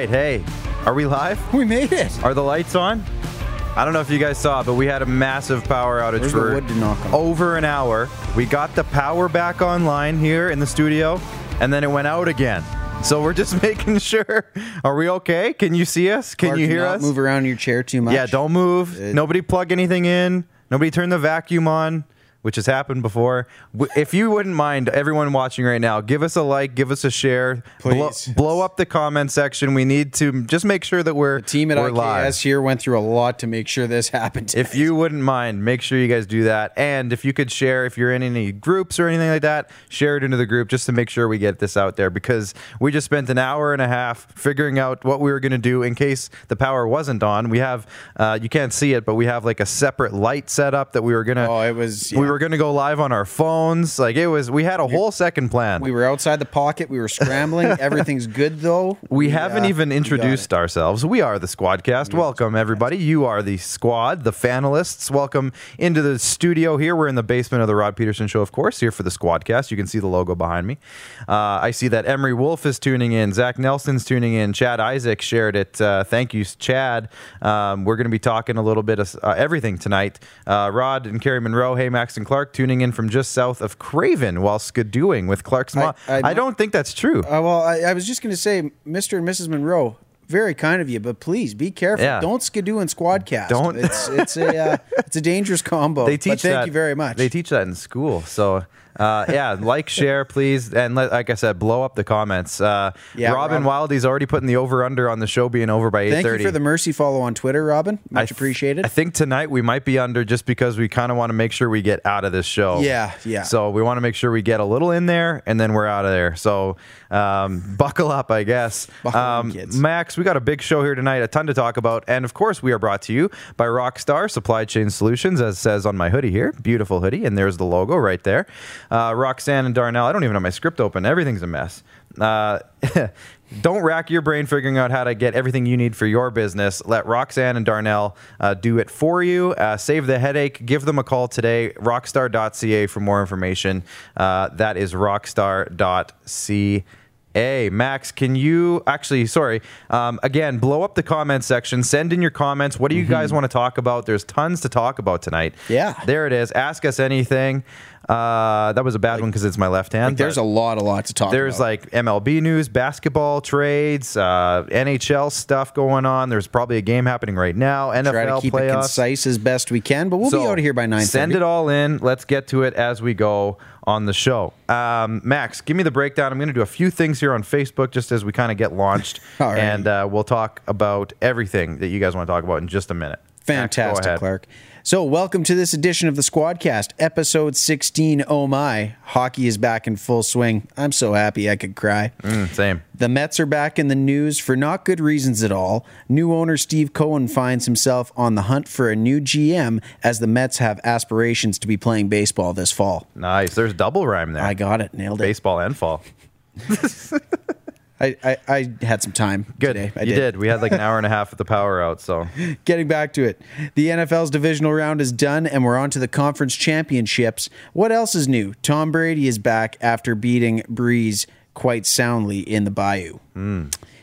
Right, hey, are we live? We made it. Are the lights on? I don't know if you guys saw, but we had a massive power outage Where's for wood to knock on? over an hour. We got the power back online here in the studio, and then it went out again. So we're just making sure. Are we okay? Can you see us? Can Clark, you hear us? Move around your chair too much. Yeah, don't move. It- Nobody plug anything in. Nobody turn the vacuum on, which has happened before. If you wouldn't mind, everyone watching right now, give us a like, give us a share, blow, Please. blow up the comment section. We need to just make sure that we're The team at we're IKS live. here went through a lot to make sure this happened. If you wouldn't mind, make sure you guys do that. And if you could share, if you're in any groups or anything like that, share it into the group just to make sure we get this out there because we just spent an hour and a half figuring out what we were going to do in case the power wasn't on. We have, uh, you can't see it, but we have like a separate light set up that we were going to, Oh, it was- we yeah. Were going to go live on our phones. Like it was, we had a whole second plan. we were outside the pocket, we were scrambling. Everything's good though. We haven't uh, even introduced it. ourselves. We are the Squadcast. Welcome, everybody. You are the squad, the finalists. Welcome into the studio here. We're in the basement of the Rod Peterson Show, of course, here for the Squadcast. You can see the logo behind me. Uh, I see that Emery Wolf is tuning in. Zach Nelson's tuning in. Chad Isaac shared it. Uh, thank you, Chad. Um, we're going to be talking a little bit of uh, everything tonight. Uh, Rod and Kerry Monroe, hey, Max Clark, tuning in from just south of Craven while skidooing with Clark's mom. I- I, I- don't think that's true. Uh, well, I, I was just going to say, Mr. and Mrs. Monroe, very kind of you, but please be careful. Yeah. Don't skidoo and squadcast. Don't- It's it's a uh, it's a dangerous combo. they teach but thank that, you very much. They teach that in school. So uh, yeah, like, share, please, and let, like I said, blow up the comments. Uh, Yeah, Robin Rob- Wildy's already putting the over under on the show being over by eight Thank you for the mercy follow on Twitter, Robin. Much I th- appreciated. I think tonight we might be under just because we kind of want to make sure we get out of this show. Yeah, yeah. So we want to make sure we get a little in there and then we're out of there. So um, buckle up, I guess. Buckle um, kids. Max, we got a big show here tonight, a ton to talk about. And of course, we are brought to you by Rockstar Supply Chain Solutions, as says on my hoodie here. Beautiful hoodie. And there's the logo right there. Uh, Roxanne and Darnell, I don't even have my script open. Everything's a mess. Uh, don't rack your brain figuring out how to get everything you need for your business. Let Roxanne and Darnell uh, do it for you. Uh, save the headache. Give them a call today. Rockstar.ca for more information. Uh, that is rockstar.ca. Hey, Max, can you actually, sorry, um, again, blow up the comment section. Send in your comments. What do you guys want to talk about? There's tons to talk about tonight. Yeah. There it is. Ask us anything. Uh, that was a bad one because it's my left hand. there's a lot, a lot to talk there's about. like MLB news, basketball trades, uh, NHL stuff going on. There's probably a game happening right now. NFL Try to keep it concise as best we can, but we'll be out of here by nine. Send it all in. Let's get to it as we go on the show. Um, Max, give me the breakdown. I'm going to do a few things here on Facebook just as we kind of get launched, right. and uh, we'll talk about everything that you guys want to talk about in just a minute. Fantastic, ahead. Clark. So, welcome to this edition of the Squadcast, episode 16. Oh my, hockey is back in full swing. I'm so happy I could cry. Mm, same. The Mets are back in the news for not good reasons at all. New owner Steve Cohen finds himself on the hunt for a new GM as the Mets have aspirations to be playing baseball this fall. Nice. There's double rhyme there. I got it, nailed it. Baseball and fall. I, I, I had some time Good. today. I you did. We had like an hour and a half with the power out. So Getting back to it, the NFL's divisional round is done, and we're on to the conference championships. What else is new? Tom Brady is back after beating Brees quite soundly in the Bayou.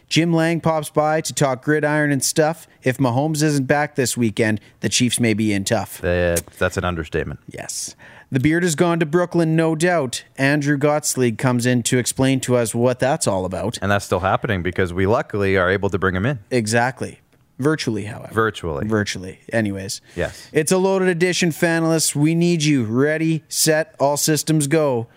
Jim Lang pops by to talk gridiron and stuff. If Mahomes isn't back this weekend, the Chiefs may be in tough. uh, that's an understatement. Yes. The beard has gone to Brooklyn, no doubt. Andrew Gottslieg comes in to explain to us what that's all about. And that's still happening because we luckily are able to bring him in Exactly. Virtually, however. virtually. virtually. Anyways, Yes. it's a loaded edition, finalists. We need you ready, set, all systems go.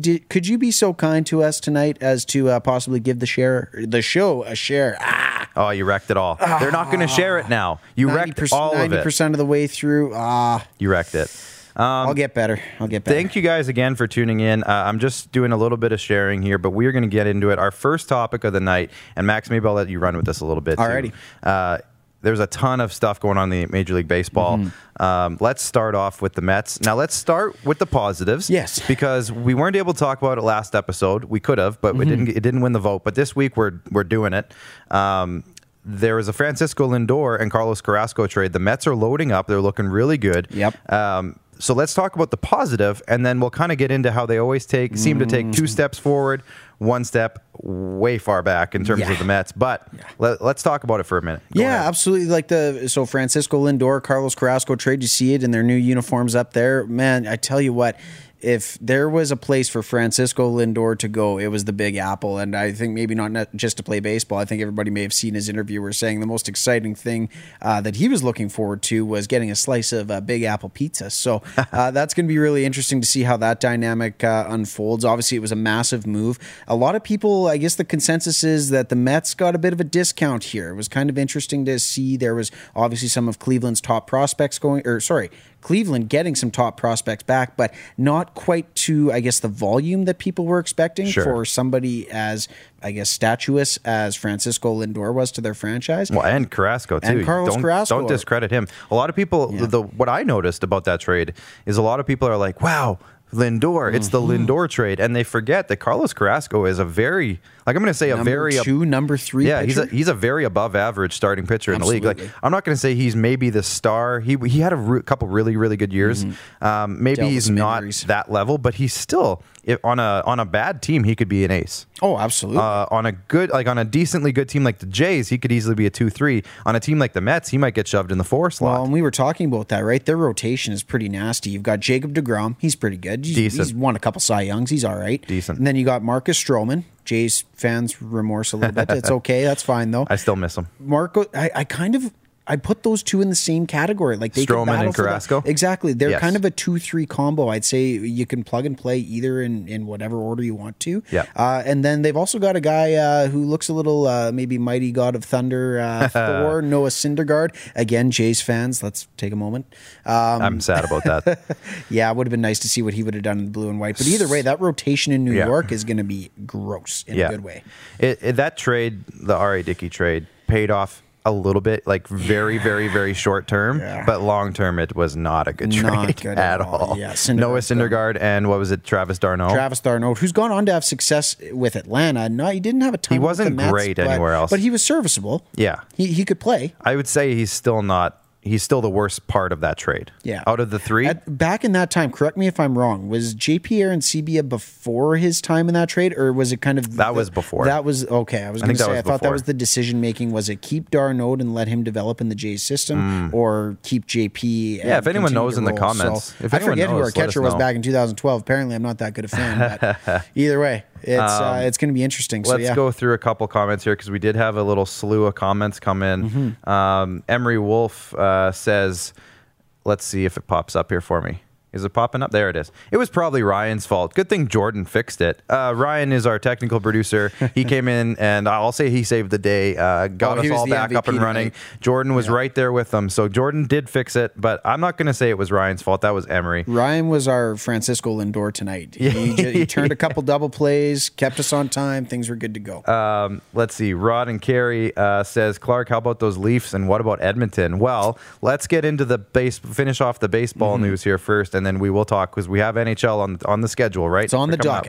Did, could you be so kind to us tonight as to uh, possibly give the share the show a share? Ah, oh, you wrecked it all. They're not going to share it now. You wrecked 90%, all of it. 90% of the way through. Ah, You wrecked it. I'll get better. I'll get better. Thank you guys again for tuning in. Uh, I'm just doing a little bit of sharing here, but we are going to get into it. Our first topic of the night, and Max, maybe I'll let you run with this a little bit. too. Alrighty. Uh, there's a ton of stuff going on in the Major League Baseball. Mm-hmm. Um, let's start off with the Mets. Now, let's start with the positives. Yes. because we weren't able to talk about it last episode. We could have, but Mm-hmm. it didn't. It didn't win the vote. But this week we're we're doing it. Um, there was a Francisco Lindor and Carlos Carrasco trade. The Mets are loading up. They're looking really good. Yep. Um, so let's talk about the positive, and then we'll kind of get into how they always take seem to take two mm. steps forward, one step way far back in terms Yeah. of the Mets. But let, us talk about it for a minute. Go yeah, ahead. absolutely. Like the so Francisco Lindor, Carlos Carrasco trade. You see it in their new uniforms up there, man. I tell you what. If there was a place for Francisco Lindor to go, it was the Big Apple, and I think maybe not just to play baseball. I think everybody may have seen his interview where saying the most exciting thing uh, that he was looking forward to was getting a slice of uh, Big Apple pizza. So uh, that's going to be really interesting to see how that dynamic uh, unfolds. Obviously, it was a massive move. A lot of people, I guess, the consensus is that the Mets got a bit of a discount here. It was kind of interesting to see. There was obviously some of Cleveland's top prospects going, or sorry, Cleveland getting some top prospects back, but not quite to, I guess, the volume that people were expecting Sure. for somebody as, I guess, statuous as Francisco Lindor was to their franchise. Well, and Carrasco too. And Carlos don't, Carrasco. Don't discredit him. A lot of people. The what I noticed about that trade is a lot of people are like, "Wow, Lindor! It's the Mm-hmm. Lindor trade," and they forget that Carlos Carrasco is a very, like I'm going to say, a very two, number three. Yeah, he's a he's a very above average starting pitcher in the league. Like I'm not going to say he's maybe the star. He he had a re- couple really really good years. Um, maybe Mm-hmm. Dealt with he's not injuries. that level, but he's still if, on a on a bad team he could be an ace. oh, absolutely. Uh, on a good like on a decently good team like the Jays, he could easily be a two three. On a team like the Mets, he might get shoved in the four slot. Well, and we were talking about that, right? Their rotation is pretty nasty. You've got Jacob DeGrom. He's pretty good. He's, Decent. he's won a couple Cy Youngs. He's all right. Decent. And then you got Marcus Stroman. Jays fans remorse a little bit. It's okay. That's fine, though. I still miss him. Marco, I, I kind of. I put those two in the same category. Like they battle and Carrasco? Exactly. They're Yes. kind of a two-three combo. I'd say you can plug and play either in, in whatever order you want to. Yeah. Uh, and then they've also got a guy uh, who looks a little uh, maybe mighty god of thunder, uh, Thor, Noah Syndergaard. Again, Jays fans, let's take a moment. Um, I'm sad about that. yeah, it would have been nice to see what he would have done in blue and white. But either way, that rotation in New Yeah. York is going to be gross in yeah, a good way. It, it- that trade, the R.A. Dickey trade, paid off a little bit, like very, very, very short term, Yeah. but long term, it was not a good trade Not good at at all. all. Yeah, Noah Syndergaard's gone. Uh, Syndergaard and what was it, Travis d'Arnaud? Travis d'Arnaud, who's gone on to have success with Atlanta. No, he didn't have a ton. He wasn't Mets, great but- anywhere else. but he was serviceable. Yeah. he he could play. I would say he's still not. He's still the worst part of that trade. Yeah. Out of the three, At, back in that time, correct me if I'm wrong. Was JP Arencibia before his time in that trade, or was it kind of That the- was before. That was okay. I was going to say I thought that was the decision making. Was it keep d'Arnaud and let him develop in the Jays system, mm. or keep JP? Yeah, if anyone knows in the comments, if I anyone forget who our catcher was back in 2012. Apparently, I'm not that good a fan. But either way, it's uh, it's going to be interesting. So Um, Let's yeah. go through a couple comments here because we did have a little slew of comments come in. Mm-hmm. Um, Emery Wolf uh, says, let's see if it pops up here for me. Is it popping up? There it is. It was probably Ryan's fault. Good thing Jordan fixed it. Uh, Ryan is our technical producer. He came in, and I'll say he saved the day. Uh, got Oh, us all back up and running. tonight. Jordan was right there with them, so Jordan did fix it. But I'm not going to say it was Ryan's fault. That was Emery. Ryan was our Francisco Lindor tonight. He, he turned a couple double plays, kept us on time. Things were good to go. Um, let's see. Rod and Carrie uh, says, Clark, how about those Leafs and what about Edmonton? Well, let's get into the base, finish off the baseball Mm-hmm. news here first, and then we will talk because we have NHL on on the schedule, right? It's on the up.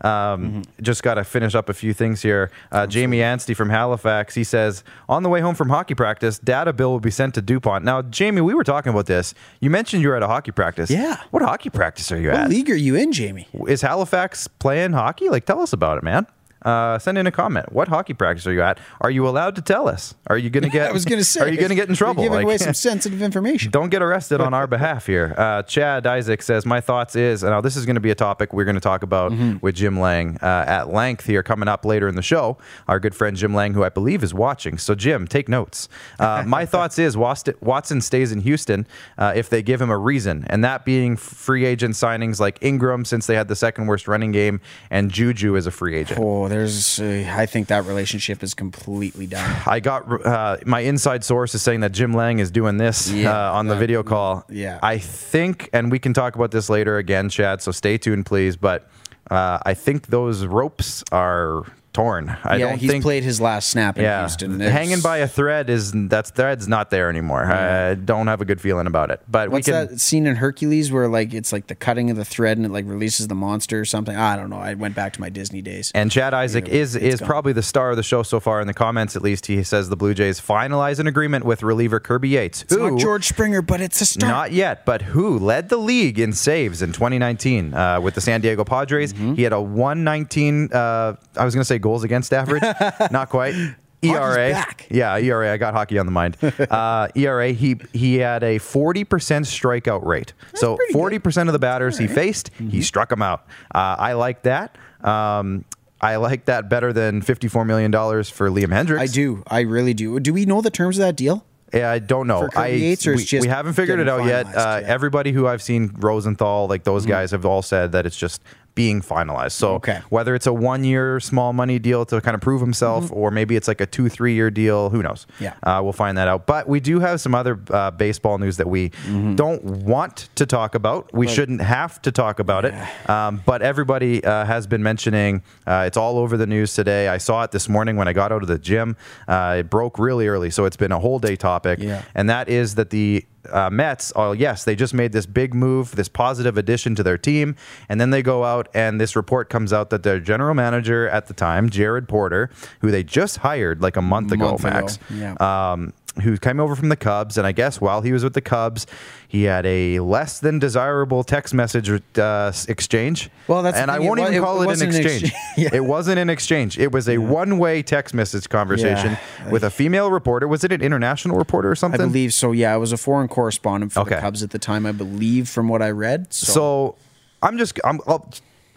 Um, Just got to finish up a few things here. Uh, Jamie Anstey from Halifax, he says, on the way home from hockey practice, data bill will be sent to DuPont. Now, Jamie, we were talking about this. You mentioned you were at a hockey practice. Yeah. What hockey practice are you what at? league are you in, Jamie? Is Halifax playing hockey? Like, tell us about it, man. Uh, send in a comment. What hockey practice are you at? Are you allowed to tell us? Are you going to get? I was going to say, Are you going to get in trouble? Giving Like- away some sensitive information. don't get arrested on our behalf here. Uh, Chad Isaac says, My thoughts is, and now this is going to be a topic we're going to talk about Mm-hmm. with Jim Lang uh, at length here coming up later in the show. Our good friend Jim Lang, who I believe is watching. So, Jim, take notes. Uh, my thoughts is Watson Watson stays in Houston uh, if they give him a reason, and that being free agent signings like Ingram, since they had the second worst running game, and Juju is a free agent. Oh, there's. Uh, I think that relationship is completely done. I got uh, my inside source is saying that Jim Lang is doing this Yeah, uh, on the that- video call. yeah. I think, and we can talk about this later again, Chad. So stay tuned, please. But uh, I think those ropes are torn. I yeah, don't he's think. played his last snap in yeah, Houston. hanging by a thread is that's thread's not there anymore. I don't have a good feeling about it. But What's we can. that scene in Hercules where like it's like the cutting of the thread and it like releases the monster or something? I don't know. I went back to my Disney days. And Chad Isaac is is gone. probably the star of the show so far in the comments. At least he says the Blue Jays finalize an agreement with reliever Kirby Yates, It's who not George Springer, but it's a start. Not yet, but who led the league in saves in 2019 uh, with the San Diego Padres? Mm-hmm. He had a 119. Uh, I was going to say goals against average, not quite. ERA, back. yeah, ERA. I got hockey on the mind. Uh, ERA. He he had a 40 percent strikeout rate. so 40 percent of the batters he faced, Mm-hmm. he struck them out. Uh, I like that. Um, I like that better than 54 million dollars for Liam Hendriks. I do. I really do. Do we know the terms of that deal? Yeah, I don't know. I we, we haven't figured it out yet. Uh. Mm-hmm. Everybody who I've seen, Rosenthal, like those guys, have all said that it's just being finalized. So Okay. whether it's a one-year small money deal to kind of prove himself, or maybe it's like a two, three-year deal, who knows? Mm-hmm. Yeah. uh, we'll find that out. But we do have some other uh, baseball news that we Mm-hmm. don't want to talk about. We shouldn't have to talk about it. Um, but everybody uh, has been mentioning. Uh, it's all over the news today. I saw it this morning when I got out of the gym. Uh, it broke really early, so it's been a whole day topic Yeah. and that is that the uh, Mets, oh yes, they just made this big move, this positive addition to their team, and then they go out and this report comes out that their general manager at the time, Jared Porter, who they just hired like a month ago, Month ago, Max, yeah. um, who came over from the Cubs, and I guess while he was with the Cubs, he had a less than desirable text message uh, exchange. Well, that's and I won't even call it, an wasn't an exchange. Yeah. It wasn't an exchange. It was a one-way text message conversation Yeah. with a female reporter. Was it an international reporter or something? I believe so. Yeah, I was a foreign correspondent for Okay. the Cubs at the time. I believe, from what I read. So, So I'm just I'm I'll,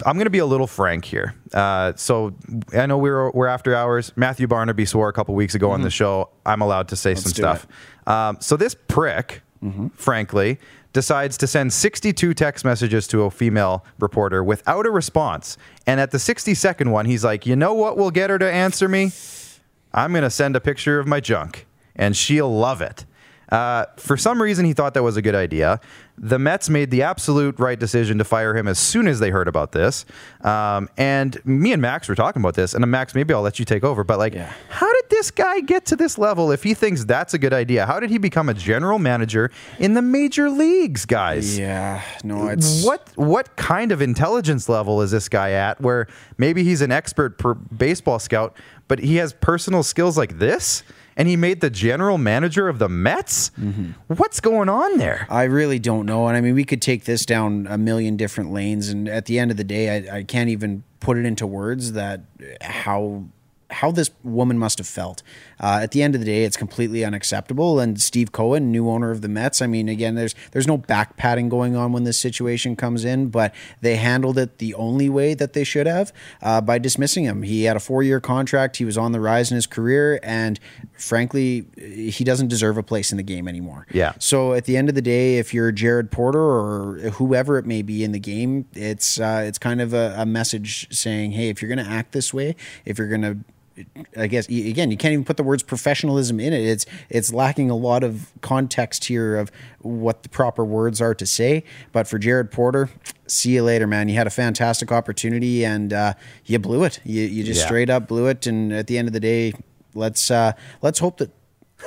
I'm going to be a little frank here. Uh, so I know we're we're after hours. Matthew Barnaby swore a couple weeks ago on the show. I'm allowed to say some Mm-hmm. do stuff. Um, so this prick, Mm-hmm. frankly, decides to send 62 text messages to a female reporter without a response. And at the 62nd one, he's like, "You know what will get her to answer me? I'm going to send a picture of my junk, and she'll love it." Uh, for some reason, he thought that was a good idea. The Mets made the absolute right decision to fire him as soon as they heard about this. Um, and me and Max were talking about this. And uh, Max, maybe I'll let you take over. But like, Yeah. how did this guy get to this level if he thinks that's a good idea? How did he become a general manager in the major leagues, guys? yeah, no, it's What what kind of intelligence level is this guy at? Where maybe he's an expert per baseball scout, but he has personal skills like this, and he made the general manager of the Mets. Mm-hmm. What's going on there? I really don't know. And I mean, we could take this down a million different lanes. And at the end of the day, I, I can't even put it into words that how how this woman must have felt. Uh, at the end of the day, it's completely unacceptable. And Steve Cohen, new owner of the Mets, I mean, again, there's there's no back patting going on when this situation comes in, but they handled it the only way that they should have uh, by dismissing him. He had a four year contract. He was on the rise in his career, and frankly, he doesn't deserve a place in the game anymore. Yeah. So at the end of the day, if you're Jared Porter or whoever it may be in the game, it's uh, it's kind of a, a message saying, hey, if you're going to act this way, if you're going to I guess again, you can't even put the words professionalism in it. It's it's lacking a lot of context here of what the proper words are to say. But for Jared Porter, see you later, man. You had a fantastic opportunity and uh, you blew it. You you just Yeah. straight up blew it. And at the end of the day, let's uh, let's hope that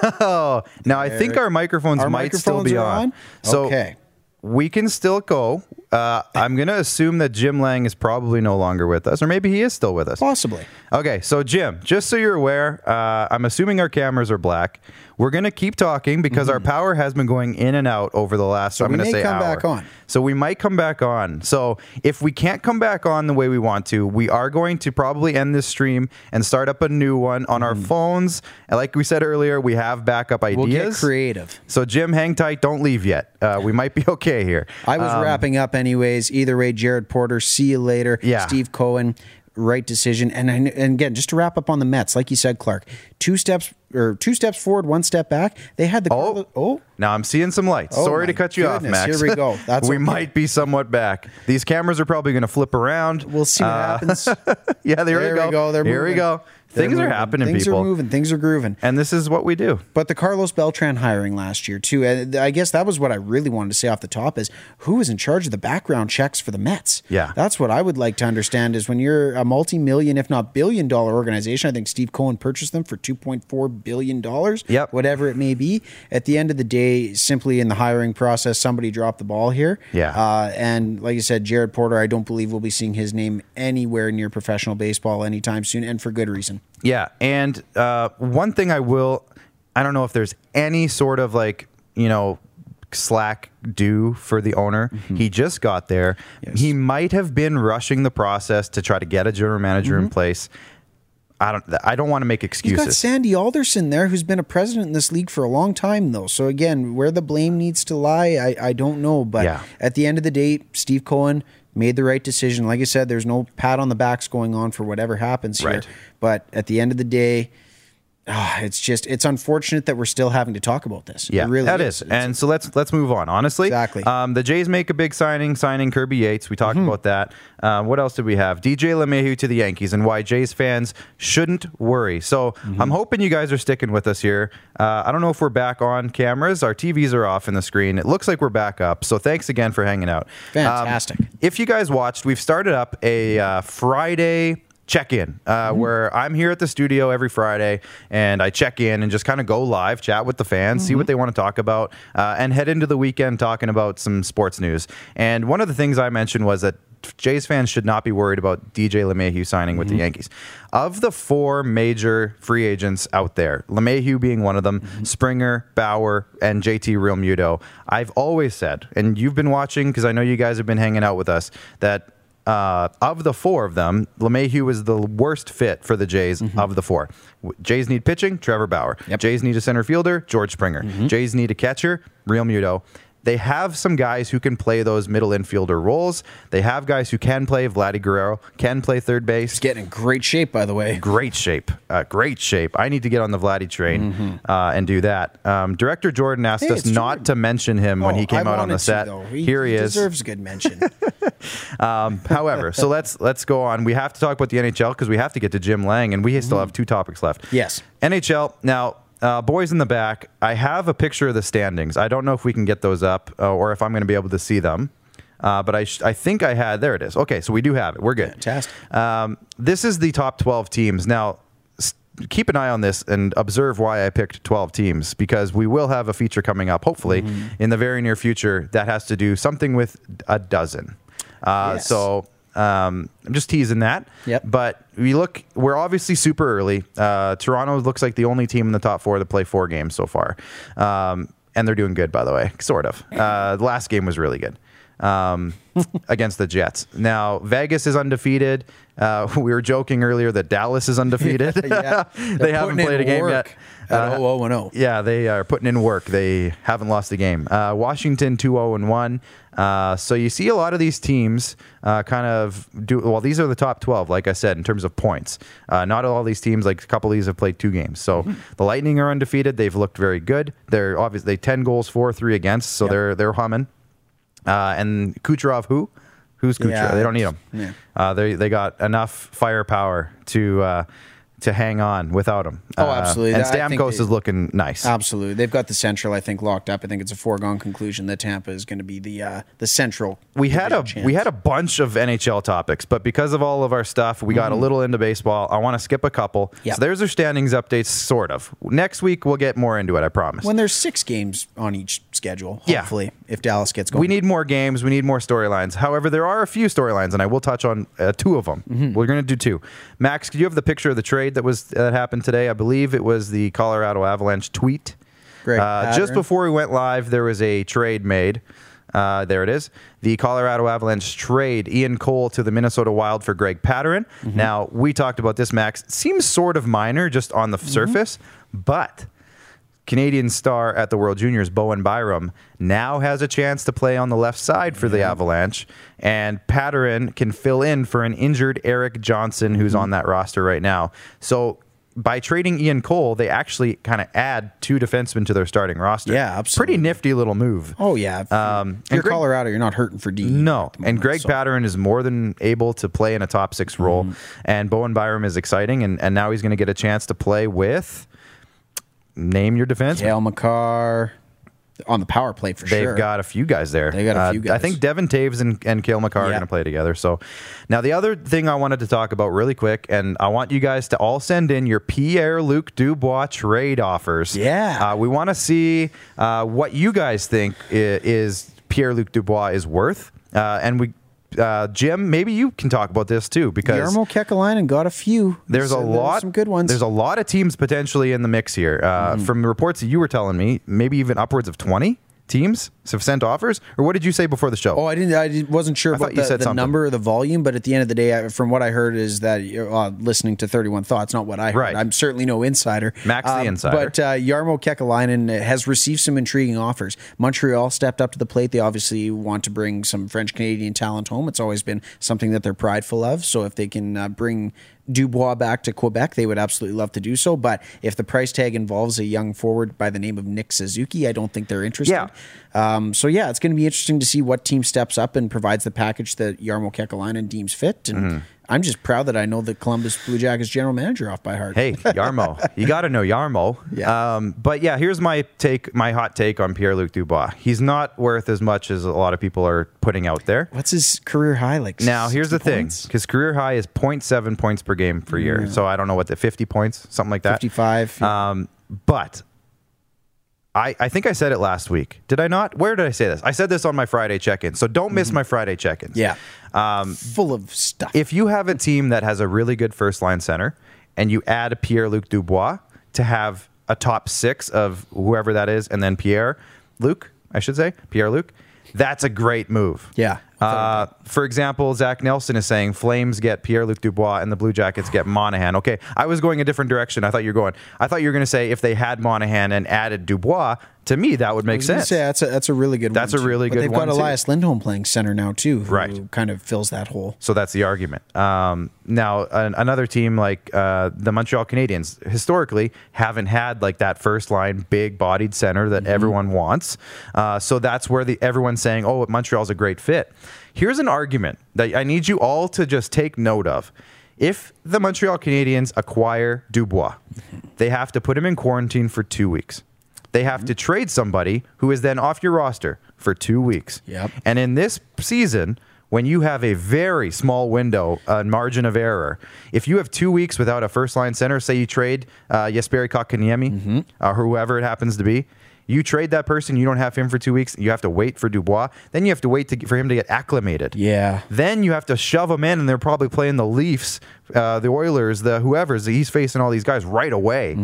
Oh, now I think our microphones Our might still be on. on? So Okay. we can still go. Uh, I'm going to assume that Jim Lang is probably no longer with us, or maybe he is still with us. possibly. Okay, so Jim, just so you're aware, uh, I'm assuming our cameras are black. We're gonna keep talking because our power has been going in and out over the last. So I'm Mm-hmm. we gonna say come hour. back on. So we might come back on. So if we can't come back on the way we want to, we are going to probably end this stream and start up a new one on our phones. And like we said earlier, we have backup ideas. Mm-hmm. We'll get creative. So Jim, hang tight. Don't leave yet. Uh, we might be okay here. I was wrapping up anyways. Either way, Jared Porter, see you later. Yeah. Steve Cohen, right decision. And and again, just to wrap up on the Mets, like you said, Clark, two steps or two steps forward, one step back. They had the Oh. oh Now I'm seeing some lights. Oh Sorry to cut you off, goodness. Max. Here we go. That's we okay. might be somewhat back. These cameras are probably going to flip around. We'll see what Uh, happens. yeah, there, There we go. go. Here we go. They're Things are happening, Things people. are moving. Things are grooving. And this is what we do. But the Carlos Beltran hiring last year too. uh, I guess that was what I really wanted to say off the top is who is in charge of the background checks for the Mets. Yeah. that's what I would like to understand is when you're a multi-million, if not billion dollar organization. I think Steve Cohen purchased them for two point four billion dollars. Yep. whatever it may be. At the end of the day, simply in the hiring process, somebody dropped the ball here. Yeah. uh, and like you said, Jared Porter, I don't believe we'll be seeing his name anywhere near professional baseball anytime soon, and for good reason. Yeah, and uh, one thing I will, I don't know if there's any sort of like you know slack due for the owner. He just got there. Yes. He might have been rushing the process to try to get a general manager in place. I don't. I don't want to make excuses. You've got Sandy Alderson there, who's been a president in this league for a long time, though. So again, where the blame needs to lie, I, I don't know. But Yeah. at the end of the day, Steve Cohen made the right decision. Like I said, there's no pat on the backs going on for whatever happens here. Right. But at the end of the day, ah, it's just it's unfortunate that we're still having to talk about this. Yeah, it really that is. is. And so let's let's move on. Honestly, Exactly. Um, the Jays make a big signing, signing Kirby Yates. We Mm-hmm. talked about that. Uh, what else did we have? DJ LeMahieu to the Yankees, and why Jays fans shouldn't worry. So Mm-hmm. I'm hoping you guys are sticking with us here. Uh, I don't know if we're back on cameras. Our TVs are off in the screen. It looks like we're back up. So thanks again for hanging out. Um, Fantastic. if you guys watched, we've started up a uh, Friday check in uh, Mm-hmm. where I'm here at the studio every Friday and I check in and just kind of go live, chat with the fans, see Mm-hmm. what they want to talk about, uh, and head into the weekend talking about some sports news. And one of the things I mentioned was that Jays fans should not be worried about DJ LeMahieu signing with the Mm-hmm. Yankees. Of the four major free agents out there, LeMahieu being one of them, Mm-hmm. Springer, Bauer, and JT Realmuto, I've always said, and you've been watching because I know you guys have been hanging out with us, that uh, of the four of them, LeMahieu is the worst fit for the Jays of the four. Jays need pitching, Trevor Bauer. Yep. Jays need a center fielder, George Springer. Jays need a catcher, Realmuto. They have some guys who can play those middle infielder roles. They have guys who can play. Vladdy Guerrero can play third base. He's getting in great shape, by the way. Great shape, uh, great shape. I need to get on the Vladdy train uh, and do that. Um, Director Jordan asked Mm-hmm. Hey, us not Jordan. to mention him when Oh, he came I out on the to, set. though. Here he is. deserves a good mention. Um, however, so let's let's go on. We have to talk about the NHL because we have to get to Jim Lang, and we still have two topics left. Mm-hmm. Yes. NHL. Now, uh, boys in the back. I have a picture of the standings. I don't know if we can get those up uh, or if I'm going to be able to see them. Uh, but I, sh- I think I had. There it is. Okay, so we do have it. We're good. Fantastic. Um, this is the top 12 teams. Now, s- keep an eye on this and observe why I picked 12 teams because we will have a feature coming up, hopefully, Mm-hmm. in the very near future that has to do something with a dozen. Uh, Yes. So um, I'm just teasing that. Yep. But we look, we're obviously super early. Uh, Toronto looks like the only team in the top four to play four games so far. Um, and they're doing good, by the way, sort of. Uh, the last game was really good um, against the Jets. Now, Vegas is undefeated. Uh, we were joking earlier that Dallas is undefeated. Yeah. they haven't played a game work yet. At Uh, 0 0 yeah, they are putting in work. They haven't lost a game. Uh, Washington 2 0 and 1. Uh, so you see a lot of these teams uh, kind of do well. These are the top 12, like I said, in terms of points. Uh, not all these teams, like a couple of these have played two games. So Mm-hmm. the Lightning are undefeated. They've looked very good. They're obviously 10 goals for, three against. So Yep. they're they're humming. Uh, and Kucherov, who? Who's Kucherov? Yeah, they don't need him. yeah. Uh, they they got enough firepower to uh, to hang on without him. Oh, Uh, absolutely. And Stamkos they- is looking nice. Absolutely, they've got the central. I think locked up. I think it's a foregone conclusion that Tampa is going to be the uh, the central. we had a division we had a bunch of NHL topics, but because of all of our stuff, we got a little into baseball. I want to skip a couple. Mm-hmm. Yep. So there's our standings updates, sort of. Next week we'll get more into it. I promise. when there's six games on each schedule. Yeah. Hopefully, if Dallas gets going, we need more games. We need more storylines. However, there are a few storylines, and I will touch on uh, two of them. Mm-hmm. We're going to do two. Max, do you have the picture of the trade that was that happened today? I believe it was the Colorado Avalanche tweet. Greg Uh, just before we went live, there was a trade made. Uh, there it is. The Colorado Avalanche trade Ian Cole to the Minnesota Wild for Greg Pateryn. Mm-hmm. Now, we talked about this, Max. It seems sort of minor just on Mm-hmm. the surface, but Canadian star at the World Juniors, Bowen Byram, now has a chance to play on the left side for the Avalanche, and Pateryn can fill in for an injured Erik Johnson, who's on that roster right now. So by trading Ian Cole, they actually kind of add two defensemen to their starting roster. Yeah, absolutely. Pretty nifty little move. Oh yeah. Um, if you're Greg- Colorado, you're not hurting for D. No, the and Greg so. Patterson is more than able to play in a top six role, Mm-hmm. and Bowen Byram is exciting, and, and now he's going to get a chance to play with. Name your defense. Cale Makar on the power play for sure. They've got a few guys there. They got a Uh, few I think Devon Toews and, and Cale Makar are going to play together. So now the other thing I wanted to talk about really quick, and I want you guys to all send in your Pierre Luc Dubois trade offers. Yeah. Uh, we want to see uh, what you guys think i- is Pierre Luc Dubois is worth. Uh, and we, uh, Jim, maybe you can talk about this too because Jarmo Kekalainen got a few. there's a So there lot some good ones. There's a lot of teams potentially in the mix here. Uh, Mm-hmm. From the reports that you were telling me, maybe even upwards of 20 teams have sent offers. Or what did you say before the show? Oh, I didn't. I wasn't sure I about you the, said the something. number or the volume, but at the end of the day, I, from what I heard, is that you're uh, listening to Thirty One Thoughts, not what I heard. Right. I'm certainly no insider. Max the Um, insider. But uh, Jarmo Kekalainen has received some intriguing offers. Montreal stepped up to the plate. They obviously want to bring some French Canadian talent home. It's always been something that they're prideful of. So if they can uh, bring Dubois back to Quebec, they would absolutely love to do so. But if the price tag involves a young forward by the name of Nick Suzuki, I don't think they're interested. Yeah. Um, so yeah, it's going to be interesting to see what team steps up and provides the package that Jarmo Kekalainen deems fit. And Mm-hmm. I'm just proud that I know the Columbus Blue Jackets general manager off by heart. Hey, Jarmo. you got to know Jarmo. Yeah. Um, but yeah, here's my take, my hot take on Pierre Luc Dubois. He's not worth as much as a lot of people are putting out there. What's his career high like? Now, here's the 60 thing points? because career high is 0.7 points per game per year. So I don't know what the 50 points, something like that. 55. Um, but I, I think I said it last week. Did I not? Where did I say this? I said this on my Friday check in. So don't miss my Friday check ins. yeah. Um, Full of stuff. If you have a team that has a really good first line center and you add a Pierre Luc Dubois to have a top six of whoever that is, and then Pierre Luc, I should say, Pierre Luc, that's a great move. Yeah. Uh, for example, Zach Nelson is saying Flames get Pierre Luc Dubois and the Blue Jackets get Monahan. Okay, I was going a different direction. I thought you were going. I thought you were going to say if they had Monahan and added Dubois, to me that would I make sense. say, that's a that's a really good That's one. a too. really but good they've got too. Elias Lindholm playing center now too, who Right. kind of fills that hole. So that's the argument. Um, now, an, another team like uh, the Montreal Canadiens historically haven't had like that first line, big bodied center that everyone wants. Uh, so that's where the everyone's saying, "Oh, Montreal's a great fit." Here's an argument that I need you all to just take note of. If the Montreal Canadiens acquire Dubois, they have to put him in quarantine for two weeks. They have to trade somebody who is then off your roster for two weeks. Yep. And in this season, when you have a very small window, uh, margin of error, if you have two weeks without a first line center, say you trade uh, Jesperi Kotkaniemi, uh, whoever it happens to be, you trade that person, you don't have him for two weeks, you have to wait for Dubois, then you have to wait to, for him to get acclimated. Yeah. Then you have to shove him in, and they're probably playing the Leafs, uh, the Oilers, the whoever's. He's facing all these guys right away,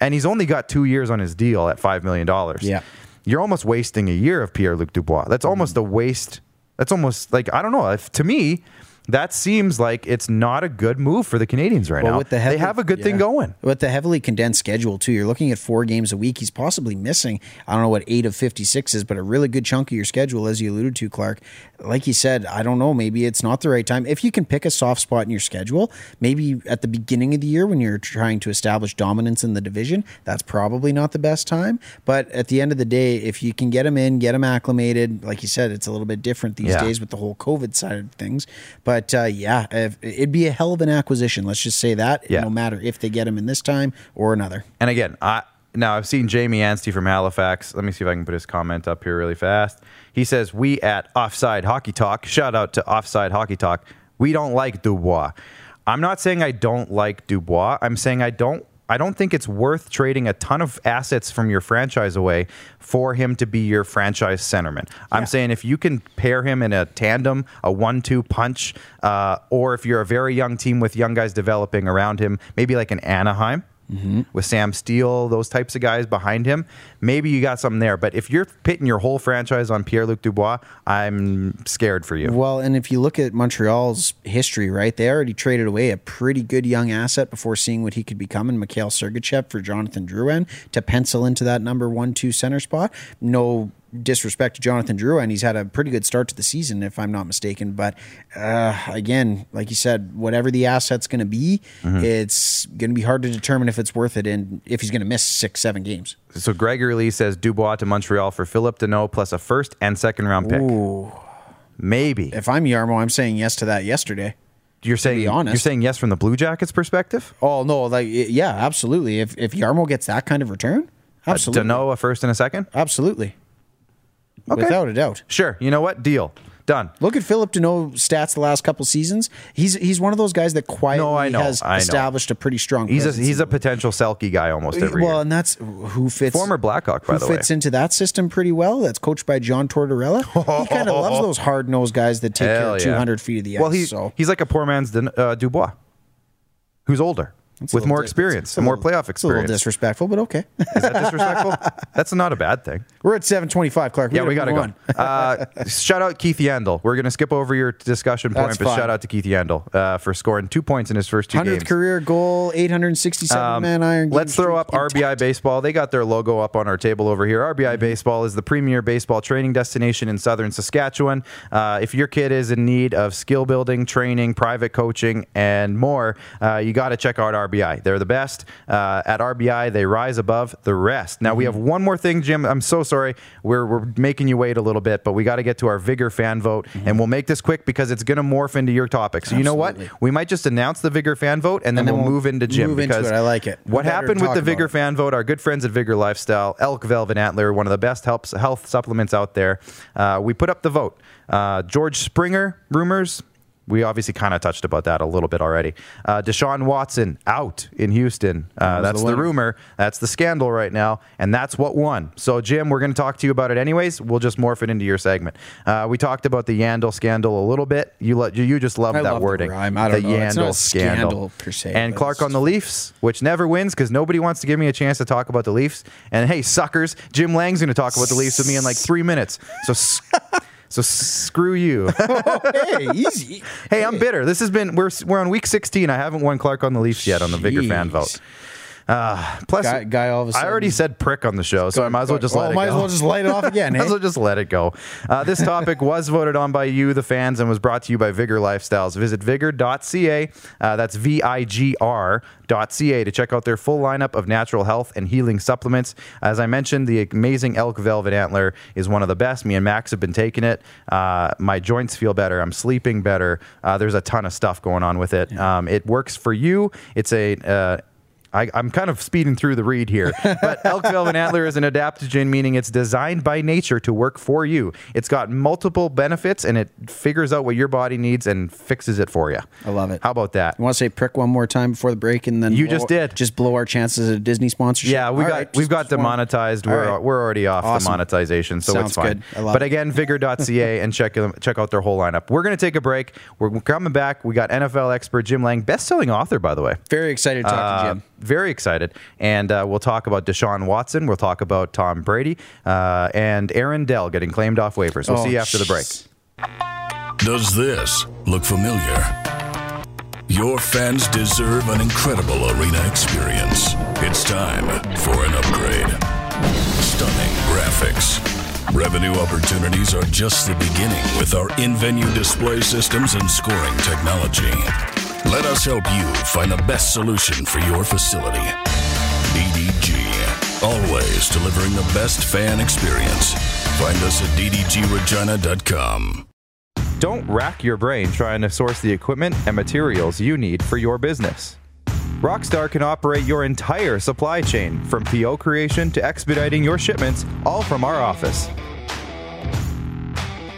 and he's only got two years on his deal at five million dollars. Yeah. you're almost wasting a year of Pierre Luc Dubois. That's almost a waste. That's almost like I don't know. If, to me, that seems like it's not a good move for the Canadiens right now. they heavy- have a good thing going. With the heavily condensed schedule too, you're looking at four games a week. He's possibly missing. I don't know what eight of fifty six is, but a really good chunk of your schedule, as you alluded to, Clark. Like you said, I don't know. Maybe it's not the right time. If you can pick a soft spot in your schedule, maybe at the beginning of the year when you're trying to establish dominance in the division, that's probably not the best time. But at the end of the day, if you can get him in, get him acclimated, like you said, it's a little bit different these Yeah. days with the whole COVID side of things. But uh, yeah, if, it'd be a hell of an acquisition. Let's just say that. Yeah. No matter if they get him in this time or another. And again, I now I've seen Jamie Anstey from Halifax. Let me see if I can put his comment up here really fast. He says, "We at Offside Hockey Talk. Shout out to Offside Hockey Talk. We don't like Dubois. I'm not saying I don't like Dubois. I'm saying I don't." I don't think it's worth trading a ton of assets from your franchise away for him to be your franchise centerman. I'm saying if you can pair him in a tandem, a one-two punch, uh, or if you're a very young team with young guys developing around him, maybe like an Anaheim, with Sam Steel, those types of guys behind him, maybe you got something there. But if you're pitting your whole franchise on Pierre Luc Dubois, I'm scared for you. Well, and if you look at Montreal's history, right, they already traded away a pretty good young asset before seeing what he could become in Mikhail Sergachev for Jonathan Drouin to pencil into that number one, two center spot. No disrespect to Jonathan Drouin, he's had a pretty good start to the season, if I'm not mistaken. But uh, again, like you said, whatever the asset's going to be, Mm-hmm. it's going to be hard to determine if it's worth it and if he's going to miss six, seven games. So Gregory Lee says Dubois to Montreal for Phillip Danault plus a first and second round pick. Maybe If I'm Jarmo, I'm saying yes to that yesterday. you're saying be honest. you're saying yes from the Blue Jackets perspective. Oh no, like yeah, absolutely. If if Jarmo gets that kind of return, uh, absolutely, Danault a first and a second. absolutely, Okay. without a doubt. Sure. You know what? Deal. Done. Look at Phillip Danault stats the last couple seasons. He's he's one of those guys that quietly No, I know, has I know. established a pretty strong. He's a he's a potential Selke guy almost every well, year. and that's who fits Former Blackhawk, by who the way. fits into that system pretty well. That's coached by John Tortorella. he kind of loves those hard nosed guys that take care of yeah. 200 feet of the ice. Well, he's so he's like a poor man's uh, Dubois, who's older It's with more experience and more playoff It's a little disrespectful, but okay. Is that disrespectful? That's not a bad thing. We're at 725, Clark. Yeah, we gotta gotta go. uh, shout out Keith Yandle. We're gonna skip over your discussion point, That's but fine. shout out to Keith Yandle uh, for scoring two points in his first two 100th games. career goal, 867 Um, man iron. Let's throw up streak RBI. Baseball. They got their logo up on our table over here. RBI Mm-hmm. Baseball is the premier baseball training destination in southern Saskatchewan. Uh, if your kid is in need of skill building, training, private coaching, and more, uh, you got to check out RBI. They're the best. Uh, at RBI, they rise above the rest. Now, we Mm-hmm. have one more thing, Jim. I'm so sorry. We're, we're making you wait a little bit, but we got to get to our Vigor fan vote, and we'll make this quick because it's going to morph into your topic. So, you know what? Mm-hmm. We might just announce the Vigor fan vote, and then, And we'll, we'll move into Jim move into because it. I like it. What happened with the Vigor fan vote? Our good friends at Vigor Lifestyle, Elk Velvet Antler, one of the best helps, health supplements out there. Uh, we put up the vote. Uh, George Springer rumors. We obviously kind of touched about that a little bit already. Uh, Deshaun Watson out in Houston. Uh, that's the the, rumor. That's the scandal right now, and that's what won. So, Jim, we're going to talk to you about it anyways. We'll just morph it into your segment. Uh, we talked about the Yandle scandal a little bit. You let you, just love that love the wording. rhyme. I don't the know. Yandle It's not a scandal. scandal per se, And Clark on the Leafs, which never wins because nobody wants to give me a chance to talk about the Leafs. And hey, suckers, Jim Lang's going to talk about the Leafs with me in like three minutes. So, so screw you. hey, easy. hey, I'm bitter. This has been we're we're on week 16. I haven't won Clark on the Leafs yet on the Vigor fan vote. Uh, plus, Guy- guy all of a I already said prick on the show, so I might as well just oh, let it might go. as well just light it off again. Might as well just let it go. Uh, this topic was voted on by you, the fans, and was brought to you by Vigor Lifestyles. Visit vigor.ca. Uh, that's V I G R.ca to check out their full lineup of natural health and healing supplements. As I mentioned, the amazing Elk Velvet Antler is one of the best. Me and Max have been taking it. Uh, my joints feel better. I'm sleeping better. Uh, there's a ton of stuff going on with it. Um, it works for you. It's a. Uh, I, I'm kind of speeding through the read here, but elk velvet antler is an adaptogen, meaning it's designed by nature to work for you. It's got multiple benefits, and it figures out what your body needs and fixes it for you. I love it. How about that? You want to say prick one more time before the break, and then You blow- just did. Just blow our chances at a Disney sponsorship. Yeah, we All got right, we've just- got demonetized. We're right. we're already off Awesome. the monetization, so Sounds it's fine. good. I love but it. again, vigor.ca and check them- check out their whole lineup. We're gonna take a break. We're coming back. We got NFL expert Jim Lang, best-selling author, by the way. Very excited to talk Uh, to Jim. Very excited. And uh, we'll talk about Deshaun Watson. We'll talk about Tom Brady uh, and Aaron Dell getting claimed off waivers. We'll Oh, see you after the break. Does this look familiar? Your fans deserve an incredible arena experience. It's time for an upgrade. Stunning graphics. Revenue opportunities are just the beginning with our in venue display systems and scoring technology. Let us help you find the best solution for your facility. DDG. Always delivering the best fan experience. Find us at ddgregina.com. Don't rack your brain trying to source the equipment and materials you need for your business. Rockstar can operate your entire supply chain from PO creation to expediting your shipments, all from our office.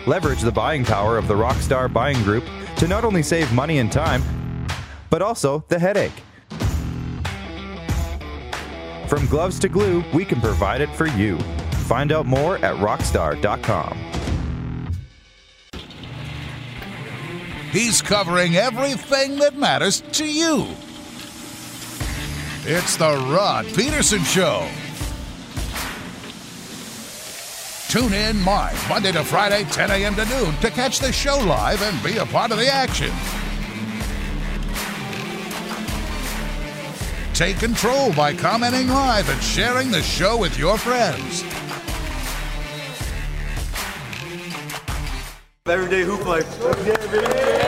Leverage the buying power of the Rockstar Buying Group to not only save money and time, but also the headache. From gloves to glue, we can provide it for you. Find out more at rockstar.com. He's covering everything that matters to you. It's the Rod Peterson Show. Tune in live Monday to Friday, 10 a.m. to noon to catch the show live and be a part of the action. Take control by commenting live and sharing the show with your friends. Everyday hoop life.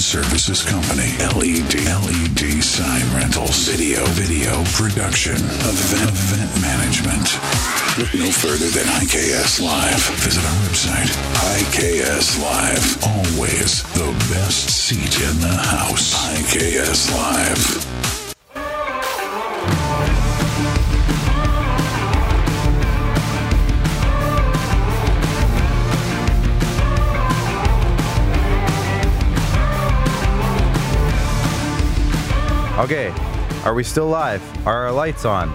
Services company. LED. LED sign rentals. Video. Video production. Event, event management. Look no further than IKS Live. Visit our website. IKS Live. Always the best seat in the house. IKS Live. Okay, are we still live? Are our lights on?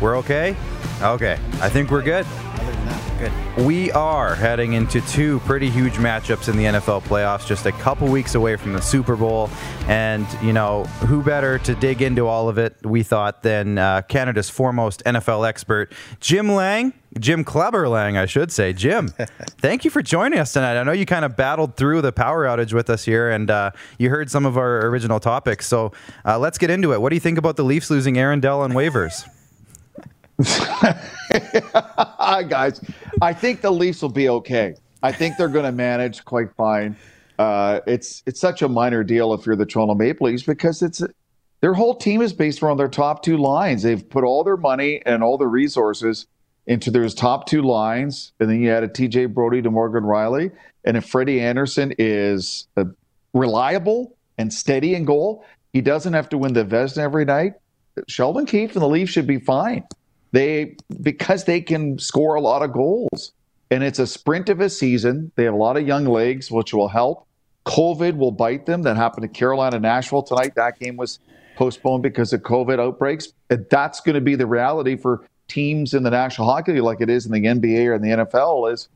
We're okay? Okay, I think we're good. Other than that, good. We are heading into two pretty huge matchups in the NFL playoffs, just a couple weeks away from the Super Bowl. And, you know, who better to dig into all of it, we thought, than uh, Canada's foremost NFL expert, Jim Lang. Jim Kleberlang, I should say. Jim, thank you for joining us tonight. I know you kind of battled through the power outage with us here, and uh, you heard some of our original topics. So uh, let's get into it. What do you think about the Leafs losing Aaron Dell on waivers? Hi, guys. I think the Leafs will be okay. I think they're going to manage quite fine. Uh, it's it's such a minor deal if you're the Toronto Maple Leafs because it's their whole team is based around their top two lines. They've put all their money and all their resources into those top two lines, and then you add a TJ Brodie to Morgan Rielly, and if Freddie Andersen is uh, reliable and steady in goal, he doesn't have to win the Vezina every night. Sheldon Keefe and the Leafs should be fine. They because they can score a lot of goals. And it's a sprint of a season. They have a lot of young legs, which will help. COVID will bite them. That happened to Carolina Nashville tonight. That game was postponed because of COVID outbreaks. And that's going to be the reality for teams in the National Hockey League, like it is in the NBA or in the NFL, is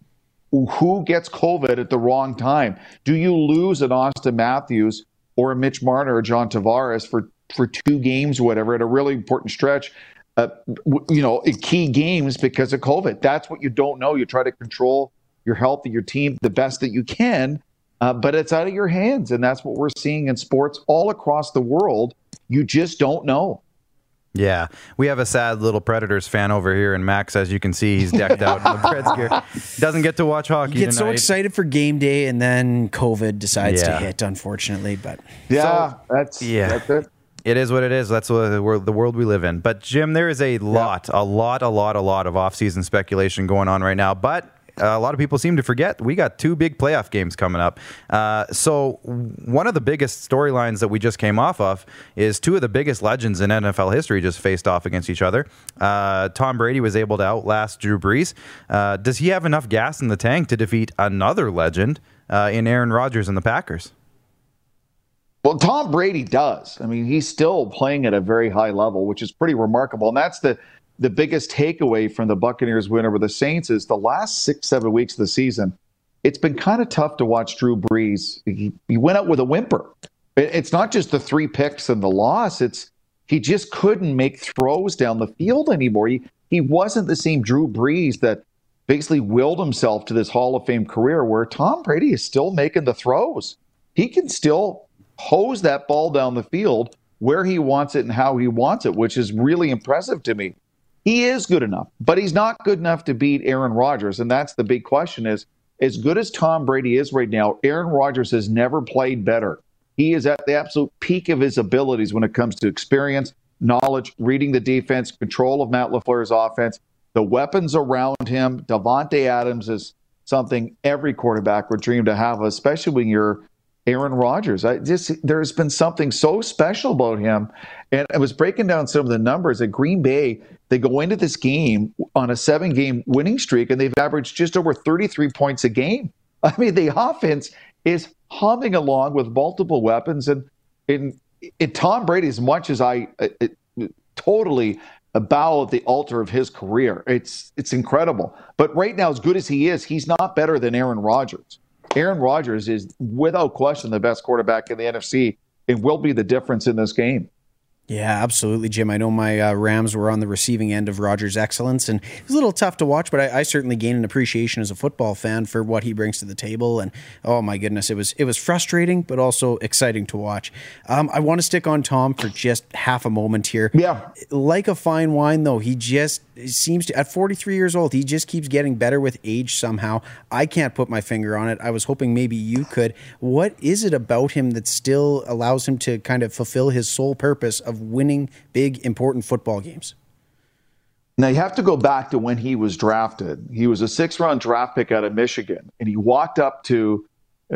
who gets COVID at the wrong time? Do you lose an Auston Matthews or a Mitch Marner or John Tavares for for two games, whatever, at a really important stretch? Uh, you know, key games because of COVID. That's what you don't know. You try to control your health of your team the best that you can, uh, but it's out of your hands, and that's what we're seeing in sports all across the world. You just don't know. Yeah, we have a sad little Predators fan over here, and Max, as you can see, he's decked out in the Preds gear. Doesn't get to watch hockey. You get so excited for game day, and then COVID decides Yeah. to hit, unfortunately. But Yeah, that's yeah. That's it. It is what it is. That's what the world, the world we live in. But Jim, there is a lot, a lot, a lot, a lot of off-season speculation going on right now. But a lot of people seem to forget we got two big playoff games coming up. Uh, so one of the biggest storylines that we just came off of is two of the biggest legends in NFL history just faced off against each other. Uh, Tom Brady was able to outlast Drew Brees. Uh, does he have enough gas in the tank to defeat another legend uh, in Aaron Rodgers and the Packers? Well, Tom Brady does. I mean, he's still playing at a very high level, which is pretty remarkable. And that's the the biggest takeaway from the Buccaneers win over the Saints is the last six, seven weeks of the season. It's been kind of tough to watch Drew Brees. He, he went out with a whimper. It- It's not just the three picks and the loss. It's he just couldn't make throws down the field anymore. He he wasn't the same Drew Brees that basically willed himself to this Hall of Fame career where Tom Brady is still making the throws. He can still hose that ball down the field where he wants it and how he wants it, which is really impressive to me. He is good enough, but he's not good enough to beat Aaron Rodgers. And that's the big question is as good as Tom Brady is right now, Aaron Rodgers has never played better. He is at the absolute peak of his abilities when it comes to experience, knowledge, reading the defense, control of Matt LaFleur's offense, the weapons around him. Davante Adams is something every quarterback would dream to have, especially when you're Aaron Rodgers. I just there's been something so special about him. And I was breaking down some of the numbers at Green Bay. They go into this game on a seven game winning streak and they've averaged just over 33 points a game. I mean, the offense is humming along with multiple weapons. And in, in Tom Brady, as much as I totally bow at the altar of his career, it's it's incredible. But right now, as good as he is, he's not better than Aaron Rodgers. Aaron Rodgers is without question the best quarterback in the NFC and will be the difference in this game. Yeah, absolutely, Jim. I know my uh, Rams were on the receiving end of Rodgers' excellence, and it was a little tough to watch, but I, I, certainly gained an appreciation as a football fan for what he brings to the table. And oh my goodness, it was it was frustrating, but also exciting to watch. Um, I want to stick on Tom for just half a moment here. Yeah, like a fine wine, though, he just seems to at 43 years old, he just keeps getting better with age somehow. I can't put my finger on it. I was hoping maybe you could. What is it about him that still allows him to kind of fulfill his sole purpose of winning big, important football games. Now, you have to go back to when he was drafted. He was a six round draft pick out of Michigan, and he walked up to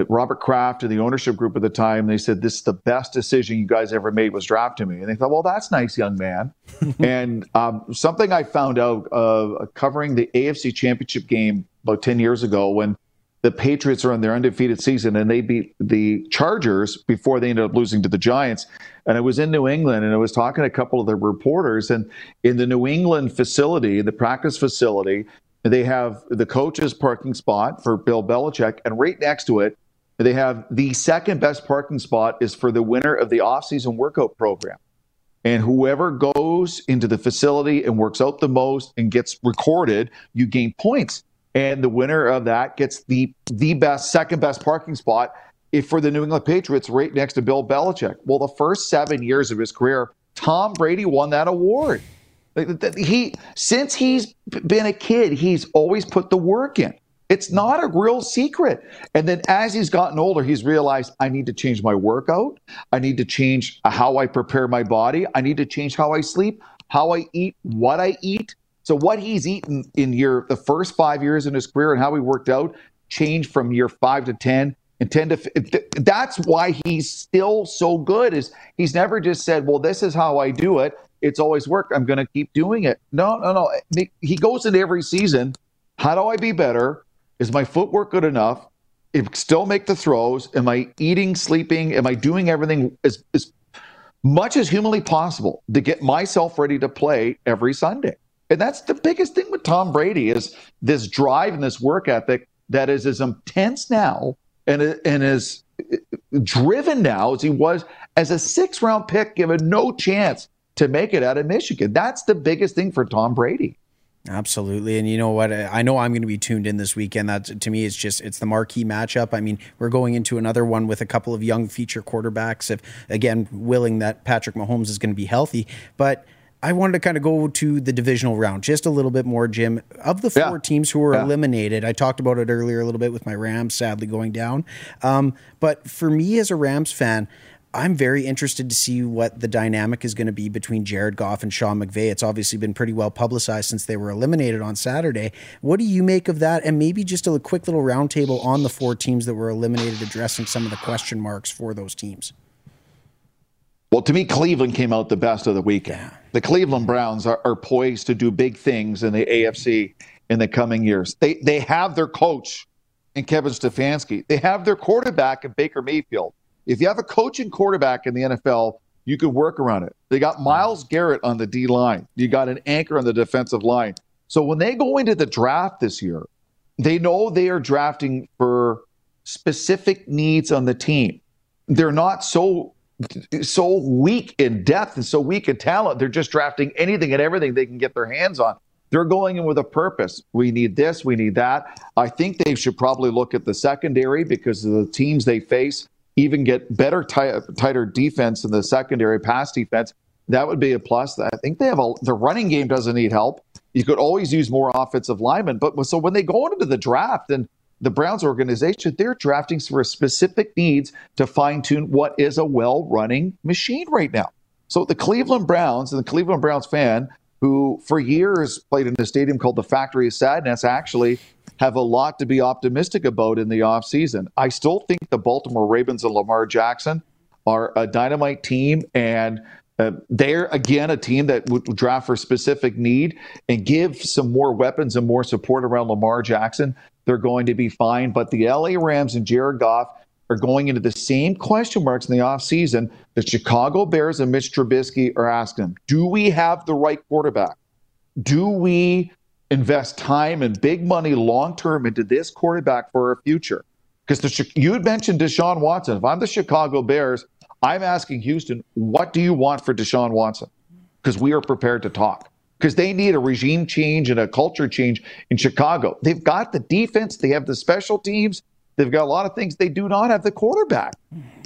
Robert Kraft and the ownership group at the time. They said, This is the best decision you guys ever made was drafting me. And they thought, Well, that's nice, young man. and um, something I found out uh, covering the AFC championship game about 10 years ago when the Patriots are on their undefeated season and they beat the Chargers before they ended up losing to the Giants. And I was in New England and I was talking to a couple of the reporters. And in the New England facility, the practice facility, they have the coach's parking spot for Bill Belichick. And right next to it, they have the second best parking spot is for the winner of the offseason workout program. And whoever goes into the facility and works out the most and gets recorded, you gain points and the winner of that gets the the best second best parking spot if for the New England Patriots right next to Bill Belichick. Well, the first 7 years of his career, Tom Brady won that award. He since he's been a kid, he's always put the work in. It's not a real secret. And then as he's gotten older, he's realized I need to change my workout. I need to change how I prepare my body. I need to change how I sleep, how I eat, what I eat. So what he's eaten in year the first five years in his career and how he worked out changed from year five to ten and ten to. That's why he's still so good. Is he's never just said, "Well, this is how I do it." It's always worked. I'm going to keep doing it. No, no, no. He goes into every season. How do I be better? Is my footwork good enough? If still make the throws? Am I eating, sleeping? Am I doing everything as, as much as humanly possible to get myself ready to play every Sunday? And that's the biggest thing with Tom Brady is this drive and this work ethic that is as intense now and, and as driven now as he was as a six round pick, given no chance to make it out of Michigan. That's the biggest thing for Tom Brady. Absolutely. And you know what? I know I'm going to be tuned in this weekend. That to me, it's just, it's the marquee matchup. I mean, we're going into another one with a couple of young feature quarterbacks. If, again, willing that Patrick Mahomes is going to be healthy. But I wanted to kind of go to the divisional round just a little bit more, Jim. Of the four yeah. teams who were yeah. eliminated, I talked about it earlier a little bit with my Rams sadly going down. Um, but for me as a Rams fan, I'm very interested to see what the dynamic is going to be between Jared Goff and Sean McVay. It's obviously been pretty well publicized since they were eliminated on Saturday. What do you make of that? And maybe just a quick little roundtable on the four teams that were eliminated, addressing some of the question marks for those teams. Well, to me, Cleveland came out the best of the weekend. Yeah. The Cleveland Browns are, are, poised to do big things in the AFC in the coming years. They they have their coach in Kevin Stefanski. They have their quarterback in Baker Mayfield. If you have a coach and quarterback in the NFL, you could work around it. They got Myles Garrett on the D line. You got an anchor on the defensive line. So when they go into the draft this year, they know they are drafting for specific needs on the team. They're not so so weak in depth and so weak in talent. They're just drafting anything and everything they can get their hands on. They're going in with a purpose. We need this, we need that. I think they should probably look at the secondary because of the teams they face even get better, tighter defense in the secondary pass defense. That would be a plus. I think they have a the running game doesn't need help. You could always use more offensive linemen. But so when they go into the draft and the Browns organization, they're drafting for specific needs to fine tune what is a well running machine right now. So the Cleveland Browns and the Cleveland Browns fan who for years played in a stadium called the Factory of Sadness actually have a lot to be optimistic about in the offseason. I still think the Baltimore Ravens and Lamar Jackson are a dynamite team and uh, they're again a team that would draft for specific need and give some more weapons and more support around Lamar Jackson they're going to be fine. But the LA Rams and Jared Goff are going into the same question marks in the offseason the Chicago Bears and Mitch Trubisky are asking Do we have the right quarterback? Do we invest time and big money long term into this quarterback for our future? Because you had mentioned Deshaun Watson. If I'm the Chicago Bears, I'm asking Houston, what do you want for Deshaun Watson? Because we are prepared to talk. Because they need a regime change and a culture change in Chicago. They've got the defense, they have the special teams, they've got a lot of things. They do not have the quarterback.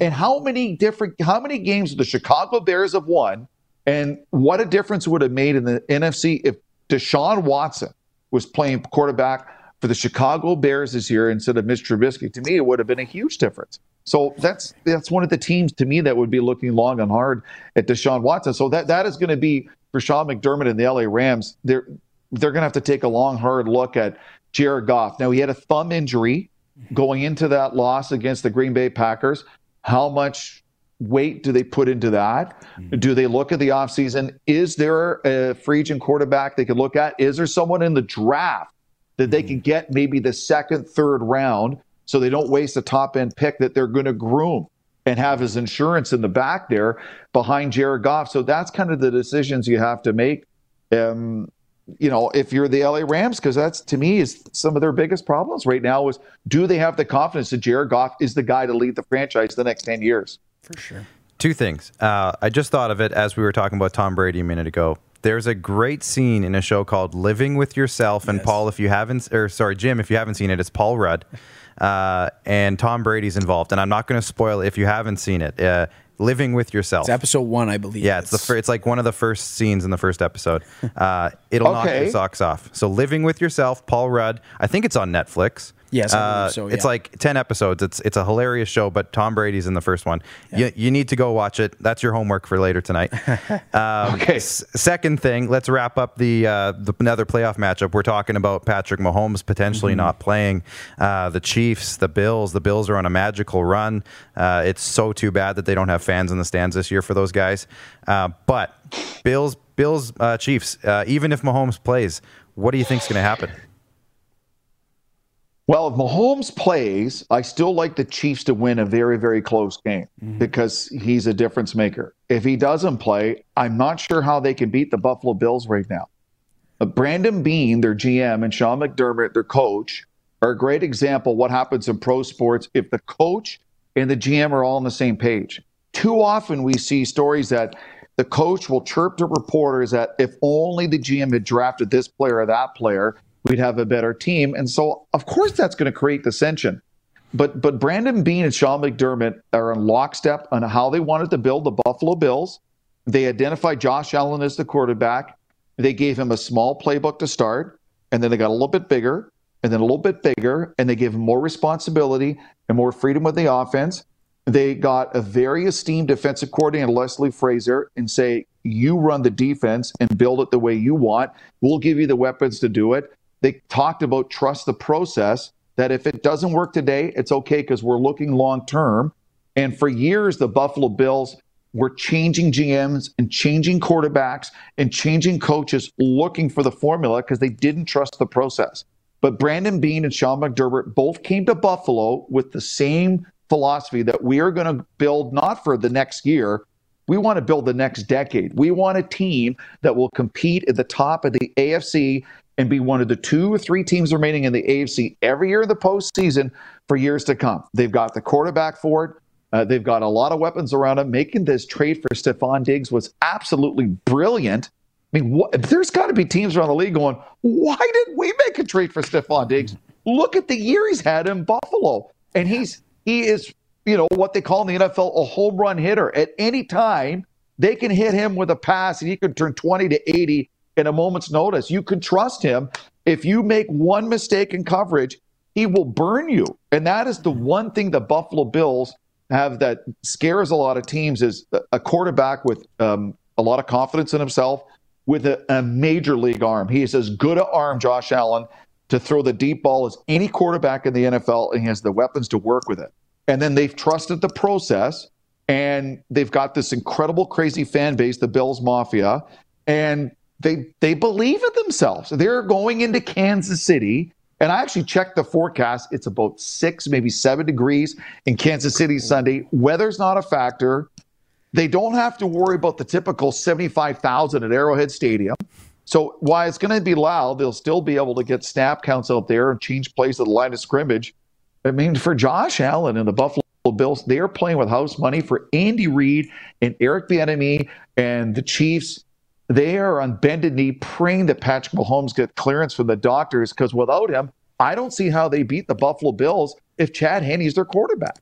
And how many different, how many games the Chicago Bears have won? And what a difference would have made in the NFC if Deshaun Watson was playing quarterback for the Chicago Bears this year instead of Mitch Trubisky, to me, it would have been a huge difference. So that's that's one of the teams to me that would be looking long and hard at Deshaun Watson. So that that is going to be for Sean McDermott and the LA Rams. They're they're going to have to take a long, hard look at Jared Goff. Now he had a thumb injury going into that loss against the Green Bay Packers. How much weight do they put into that? Mm-hmm. Do they look at the offseason? Is there a free agent quarterback they could look at? Is there someone in the draft that they can get maybe the second, third round so they don't waste a top end pick that they're going to groom and have his insurance in the back there behind Jared Goff. So that's kind of the decisions you have to make. Um, you know, if you're the LA Rams, because that's to me is some of their biggest problems right now is do they have the confidence that Jared Goff is the guy to lead the franchise the next 10 years? For sure. Two things. Uh, I just thought of it as we were talking about Tom Brady a minute ago. There's a great scene in a show called Living with Yourself. And yes. Paul, if you haven't, or sorry, Jim, if you haven't seen it, it's Paul Rudd. Uh, and Tom Brady's involved. And I'm not going to spoil it if you haven't seen it. Uh, Living with Yourself. It's episode one, I believe. Yeah, it's, it's the fir- it's like one of the first scenes in the first episode. Uh, it'll okay. knock your socks off. So Living with Yourself, Paul Rudd. I think it's on Netflix. Yes, uh, so, yeah. It's like ten episodes. It's it's a hilarious show, but Tom Brady's in the first one. Yeah. You, you need to go watch it. That's your homework for later tonight. Um, okay. S- second thing, let's wrap up the uh, the another playoff matchup. We're talking about Patrick Mahomes potentially mm-hmm. not playing. Uh, the Chiefs, the Bills. The Bills are on a magical run. Uh, it's so too bad that they don't have fans in the stands this year for those guys. Uh, but Bills, Bills, uh, Chiefs. even if Mahomes plays, what do you think is going to happen? Well, if Mahomes plays, I still like the Chiefs to win a very, very close game mm-hmm. because he's a difference maker. If he doesn't play, I'm not sure how they can beat the Buffalo Bills right now. But Brandon Beane, their GM, and Sean McDermott, their coach, are a great example what happens in pro sports if the coach and the GM are all on the same page. Too often we see stories that the coach will chirp to reporters that if only the GM had drafted this player or that player, we'd have a better team. And so, of course, that's going to create dissension. But but Brandon Beane and Sean McDermott are in lockstep on how they wanted to build the Buffalo Bills. They identified Josh Allen as the quarterback. They gave him a small playbook to start, and then they got a little bit bigger, and then a little bit bigger, and they gave him more responsibility and more freedom with the offense. They got a very esteemed defensive coordinator, Leslie Frazier, and say, you run the defense and build it the way you want. We'll give you the weapons to do it. They talked about trust the process, that if it doesn't work today, it's okay because we're looking long term. And for years, the Buffalo Bills were changing GMs and changing quarterbacks and changing coaches looking for the formula because they didn't trust the process. But Brandon Beane and Sean McDermott both came to Buffalo with the same philosophy that we are going to build not for the next year. We want to build the next decade. We want a team that will compete at the top of the AFC and be one of the two or three teams remaining in the AFC every year in the postseason for years to come. They've got the quarterback for it. Uh, they've got a lot of weapons around them. Making this trade for Stefon Diggs was absolutely brilliant. I mean, there's got to be teams around the league going, why did we make a trade for Stefon Diggs? Look at the year he's had in Buffalo. And he's he is, you know, what they call in the NFL a home run hitter. At any time, they can hit him with a pass and he can turn 20 to 80 in a moment's notice. You can trust him. If you make one mistake in coverage, he will burn you. And that is the one thing the Buffalo Bills have that scares a lot of teams is a quarterback with um, a lot of confidence in himself with a, a major league arm. He is as good an arm, Josh Allen, to throw the deep ball as any quarterback in the NFL, and he has the weapons to work with it. And then they've trusted the process, and they've got this incredible, crazy fan base, the Bills Mafia, and they they believe in themselves. They're going into Kansas City, and I actually checked the forecast. It's about six, maybe seven degrees in Kansas City Sunday. Weather's not a factor. They don't have to worry about the typical seventy-five thousand at Arrowhead Stadium. So while it's going to be loud, they'll still be able to get snap counts out there and change plays at the line of scrimmage. I mean, for Josh Allen and the Buffalo Bills, they are playing with house money for Andy Reid and Eric Bieniemy and the Chiefs. They are on bended knee praying that Patrick Mahomes get clearance from the doctors because without him, I don't see how they beat the Buffalo Bills if Chad Henne's their quarterback.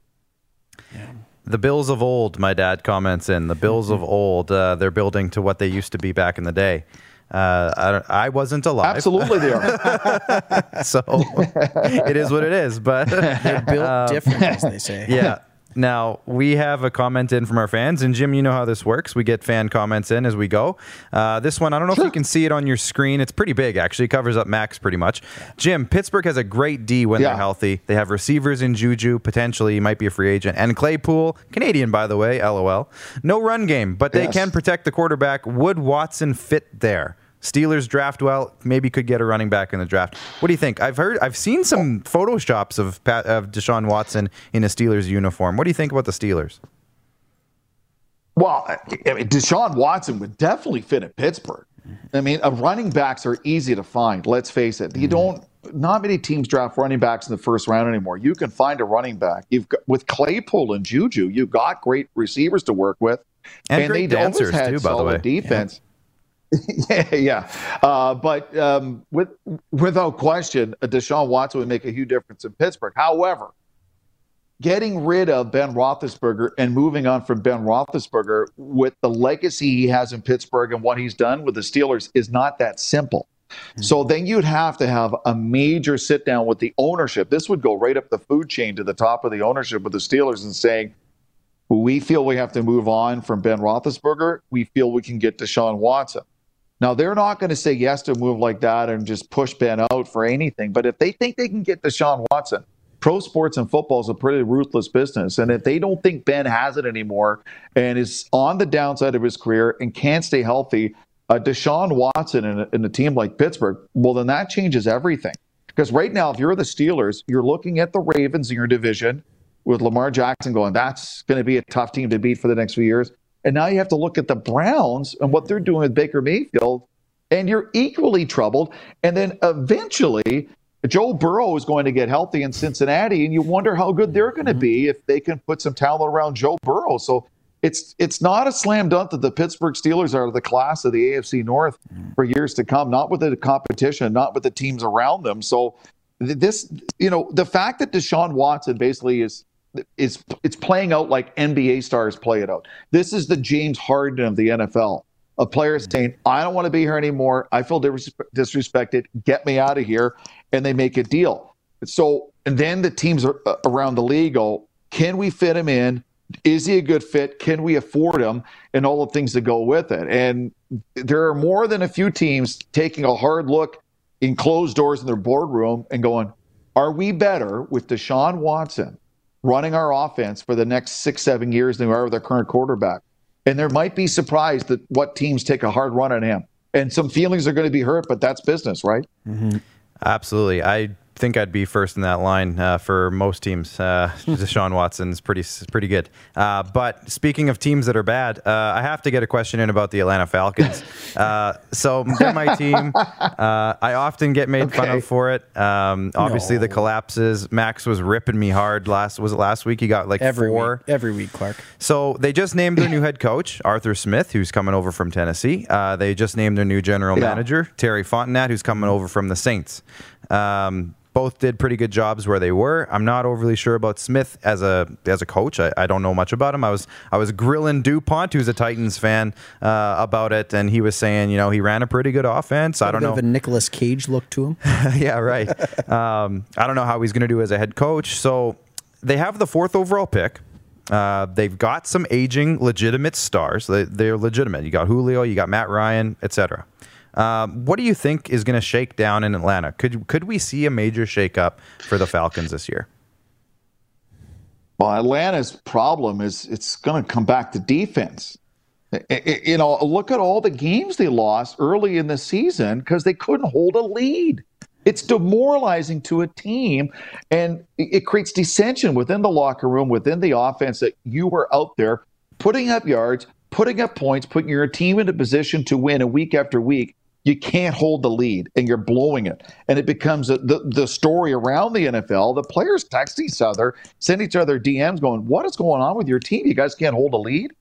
The Bills of old, my dad comments in. The Bills of old, uh, they're building to what they used to be back in the day. Uh, I, I, wasn't alive. Absolutely, they are. so it is what it is. But they're built um, different, as they say. Yeah. Now, we have a comment in from our fans, and Jim, you know how this works. We get fan comments in as we go. Uh, this one, I don't know if you can see it on your screen. It's pretty big, actually. It covers up Max pretty much. Jim, Pittsburgh has a great D when yeah. they're healthy. They have receivers in Juju, potentially, he might be a free agent, and Claypool, Canadian, by the way, lol. No run game, but they yes. can protect the quarterback. Would Watson fit there? Steelers draft well, maybe could get a running back in the draft. What do you think? I've heard, I've seen some photoshops of Pat, of Deshaun Watson in a Steelers uniform. What do you think about the Steelers? Well, I mean, Deshaun Watson would definitely fit at Pittsburgh. I mean, uh, running backs are easy to find. Let's face it. You don't. Not many teams draft running backs in the first round anymore. You can find a running back. You've got, with Claypool and Juju, you've got great receivers to work with, and, and great dancers too. By the way, defense. Yeah. yeah, yeah. Uh, but um, with, without question, Deshaun Watson would make a huge difference in Pittsburgh. However, getting rid of Ben Roethlisberger and moving on from Ben Roethlisberger with the legacy he has in Pittsburgh and what he's done with the Steelers is not that simple. Mm-hmm. So then you'd have to have a major sit down with the ownership. This would go right up the food chain to the top of the ownership with the Steelers and saying, we feel we have to move on from Ben Roethlisberger. We feel we can get Deshaun Watson. Now, they're not going to say yes to a move like that and just push Ben out for anything. But if they think they can get Deshaun Watson, pro sports and football is a pretty ruthless business. And if they don't think Ben has it anymore and is on the downside of his career and can't stay healthy, uh, Deshaun Watson in a, in a team like Pittsburgh, well, then that changes everything. Because right now, if you're the Steelers, you're looking at the Ravens in your division with Lamar Jackson going, that's going to be a tough team to beat for the next few years. And now you have to look at the Browns and what they're doing with Baker Mayfield, and you're equally troubled. And then eventually, Joe Burrow is going to get healthy in Cincinnati, and you wonder how good they're going to mm-hmm. be if they can put some talent around Joe Burrow. So it's it's not a slam dunk that the Pittsburgh Steelers are the class of the AFC North mm. for years to come. Not with the competition, not with the teams around them. So this, you know, the fact that Deshaun Watson basically is it's it's playing out like NBA stars play it out. This is the James Harden of the NFL. A player saying, "I don't want to be here anymore. I feel disrespected. Get me out of here," and they make a deal. So, and then the teams are, around the league go, "Can we fit him in? Is he a good fit? Can we afford him?" And all the things that go with it. And there are more than a few teams taking a hard look in closed doors in their boardroom and going, "Are we better with Deshaun Watson?" Running our offense for the next six, seven years than we are with our current quarterback. And there might be surprised that what teams take a hard run at him. And some feelings are going to be hurt, but that's business, right? Mm-hmm. Absolutely. I think I'd be first in that line uh, for most teams. Uh, Deshaun Watson is pretty pretty good. Uh, but speaking of teams that are bad, uh, I have to get a question in about the Atlanta Falcons. Uh, so they're my team. Uh, I often get made okay. fun of for it. Um, obviously, no. the collapses. Max was ripping me hard last. Was it last week? He got like every four week, every week, Clark. So they just named their new head coach, Arthur Smith, who's coming over from Tennessee. they just named their new general yeah. manager, Terry Fontenot, who's coming over from the Saints. Um, both did pretty good jobs where they were. I'm not overly sure about Smith as a as a coach. I, I don't know much about him. I was I was grilling Dupont, who's a Titans fan, uh, about it, and he was saying, you know, he ran a pretty good offense. I don't know. Of a Nicolas Cage look to him. yeah, right. um, I don't know how he's going to do as a head coach. So they have the fourth overall pick. Uh, they've got some aging legitimate stars. They, they're legitimate. You got Julio, you got Matt Ryan, etc. Um, what do you think is going to shake down in Atlanta? Could could we see a major shakeup for the Falcons this year? Well, Atlanta's problem is it's going to come back to defense. you know, look at all the games they lost early in the season because they couldn't hold a lead. It's demoralizing to a team, and it creates dissension within the locker room, within the offense that you were out there putting up yards, putting up points, putting your team in a position to win a week after week, you can't hold the lead and you're blowing it. And it becomes a, the, the story around the NFL. The players text each other, send each other DMs going, What is going on with your team? You guys can't hold a lead?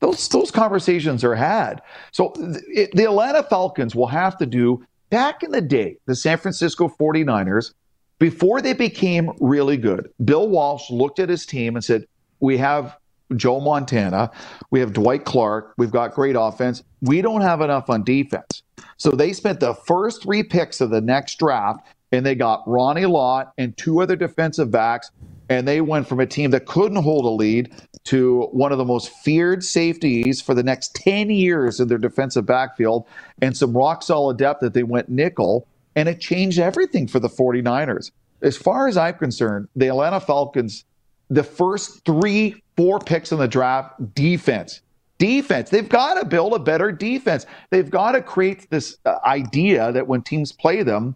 Those, those conversations are had. So it, the Atlanta Falcons will have to do, back in the day, the San Francisco 49ers, before they became really good, Bill Walsh looked at his team and said, We have Joe Montana. We have Dwight Clark. We've got great offense. We don't have enough on defense. So they spent the first three picks of the next draft and they got Ronnie Lott and two other defensive backs. And they went from a team that couldn't hold a lead to one of the most feared safeties for the next 10 years in their defensive backfield and some rock solid depth that they went nickel. And it changed everything for the 49ers. As far as I'm concerned, the Atlanta Falcons, the first three four picks in the draft, defense. Defense. They've got to build a better defense. They've got to create this uh, idea that when teams play them,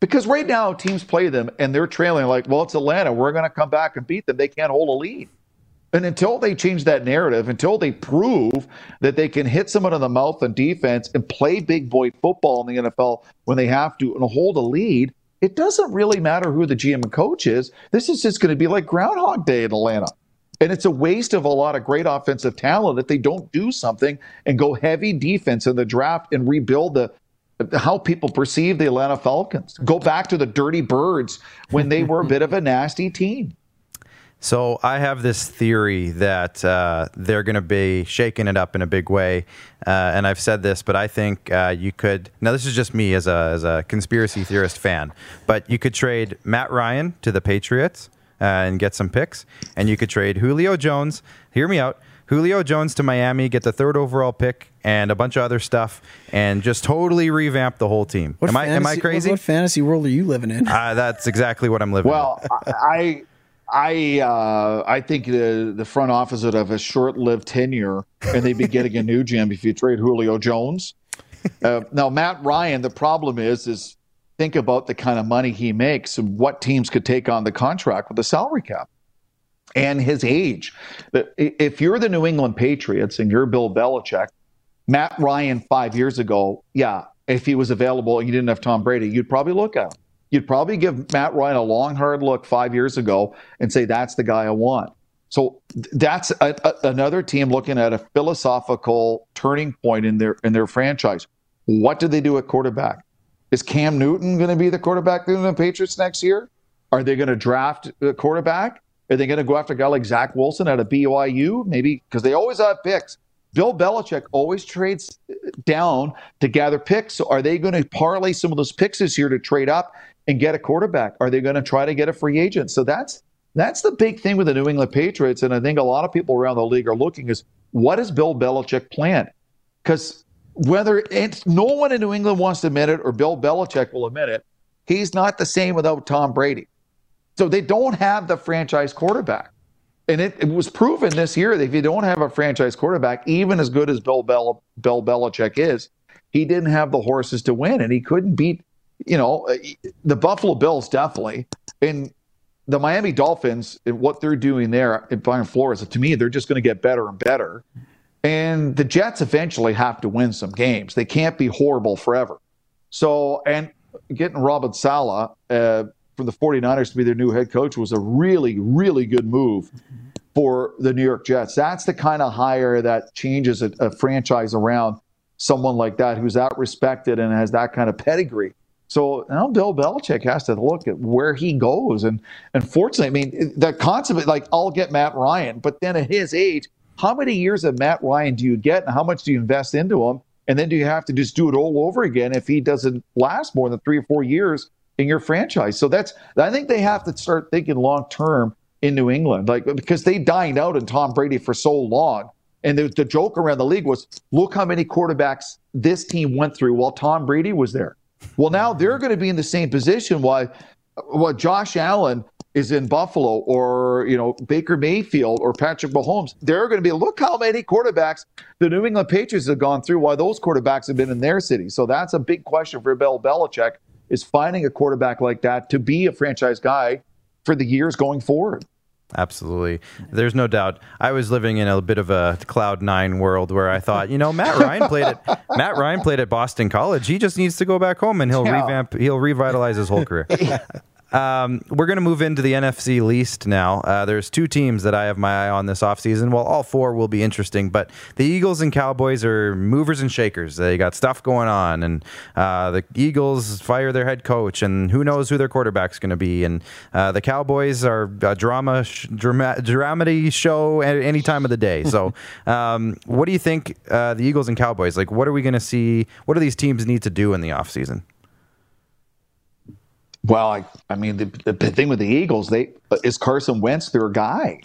because right now teams play them and they're trailing like, well, it's Atlanta. We're going to come back and beat them. They can't hold a lead. And until they change that narrative, until they prove that they can hit someone in the mouth on defense and play big boy football in the NFL when they have to and hold a lead, it doesn't really matter who the GM and coach is. This is just going to be like Groundhog Day in Atlanta. And it's a waste of a lot of great offensive talent if they don't do something and go heavy defense in the draft and rebuild the how people perceive the Atlanta Falcons. Go back to the Dirty Birds when they were a bit of a nasty team. So I have this theory that uh, they're going to be shaking it up in a big way, uh, and I've said this, but I think uh, you could. Now this is just me as a as a conspiracy theorist fan, but you could trade Matt Ryan to the Patriots uh, and get some picks. And you could trade Julio Jones. Hear me out. Julio Jones to Miami, get the third overall pick and a bunch of other stuff, and just totally revamp the whole team. What am fantasy, I am I crazy? What, what, fantasy world are you living in? Uh, that's exactly what I'm living. In. Well, I. I uh, I think the the front office would have a short lived tenure, and they'd be getting a new GM if you trade Julio Jones. Uh, now Matt Ryan, the problem is is think about the kind of money he makes and what teams could take on the contract with the salary cap and his age. If you're the New England Patriots and you're Bill Belichick, Matt Ryan five years ago, yeah, if he was available and you didn't have Tom Brady, you'd probably look at him. You'd probably give Matt Ryan a long, hard look five years ago and say, that's the guy I want. So that's a, a, another team looking at a philosophical turning point in their in their franchise. What do they do at quarterback? Is Cam Newton going to be the quarterback in the Patriots next year? Are they going to draft a quarterback? Are they going to go after a guy like Zach Wilson out of BYU? Maybe because they always have picks. Bill Belichick always trades down to gather picks. So are they going to parlay some of those picks this year to trade up and get a quarterback? Are they going to try to get a free agent? So that's that's the big thing with the New England Patriots, and I think a lot of people around the league are looking is what is Bill Belichick plan? Because whether it's no one in New England wants to admit it or Bill Belichick will admit it, he's not the same without Tom Brady. So they don't have the franchise quarterback. And it, it was proven this year that if you don't have a franchise quarterback, even as good as Bill, Bill Belichick is, he didn't have the horses to win and he couldn't beat, you know, the Buffalo Bills definitely. And the Miami Dolphins and what they're doing there in Brian Flores, to me, they're just going to get better and better. And the Jets eventually have to win some games. They can't be horrible forever. So, and getting Robert Saleh uh, from the 49ers to be their new head coach was a really, really good move for the New York Jets. That's the kind of hire that changes a, a franchise around someone like that who's that respected and has that kind of pedigree. So now Bill Belichick has to look at where he goes. And unfortunately, I mean, the concept, like, I'll get Matt Ryan, but then at his age, how many years of Matt Ryan do you get and how much do you invest into him? And then do you have to just do it all over again if he doesn't last more than three or four years in your franchise? So that's, I think they have to start thinking long term in New England, like because they dined out in Tom Brady for so long. And the, the joke around the league was look how many quarterbacks this team went through while Tom Brady was there. Well, now they're going to be in the same position. Why? What Josh Allen is in Buffalo or you know Baker Mayfield or Patrick Mahomes, they're going to be look how many quarterbacks the New England Patriots have gone through. Why those quarterbacks have been in their city? So that's a big question for Bill Belichick is finding a quarterback like that to be a franchise guy for the years going forward. Absolutely. There's no doubt. I was living in a bit of a cloud nine world where I thought, you know, Matt Ryan played at Matt Ryan played at Boston College. He just needs to go back home and he'll Yeah. revamp he'll revitalize his whole career. Um, we're going to move into the NFC least now. Uh, there's two teams that I have my eye on this offseason. Well, all four will be interesting, but the Eagles and Cowboys are movers and shakers. They got stuff going on, and uh, the Eagles fire their head coach, and who knows who their quarterback's going to be. And uh, the Cowboys are a drama, sh- drama, dramedy show at any time of the day. So, um, what do you think uh, the Eagles and Cowboys like? What are we going to see? What do these teams need to do in the offseason? Well, I, I mean, the, the thing with the Eagles, they is Carson Wentz their guy.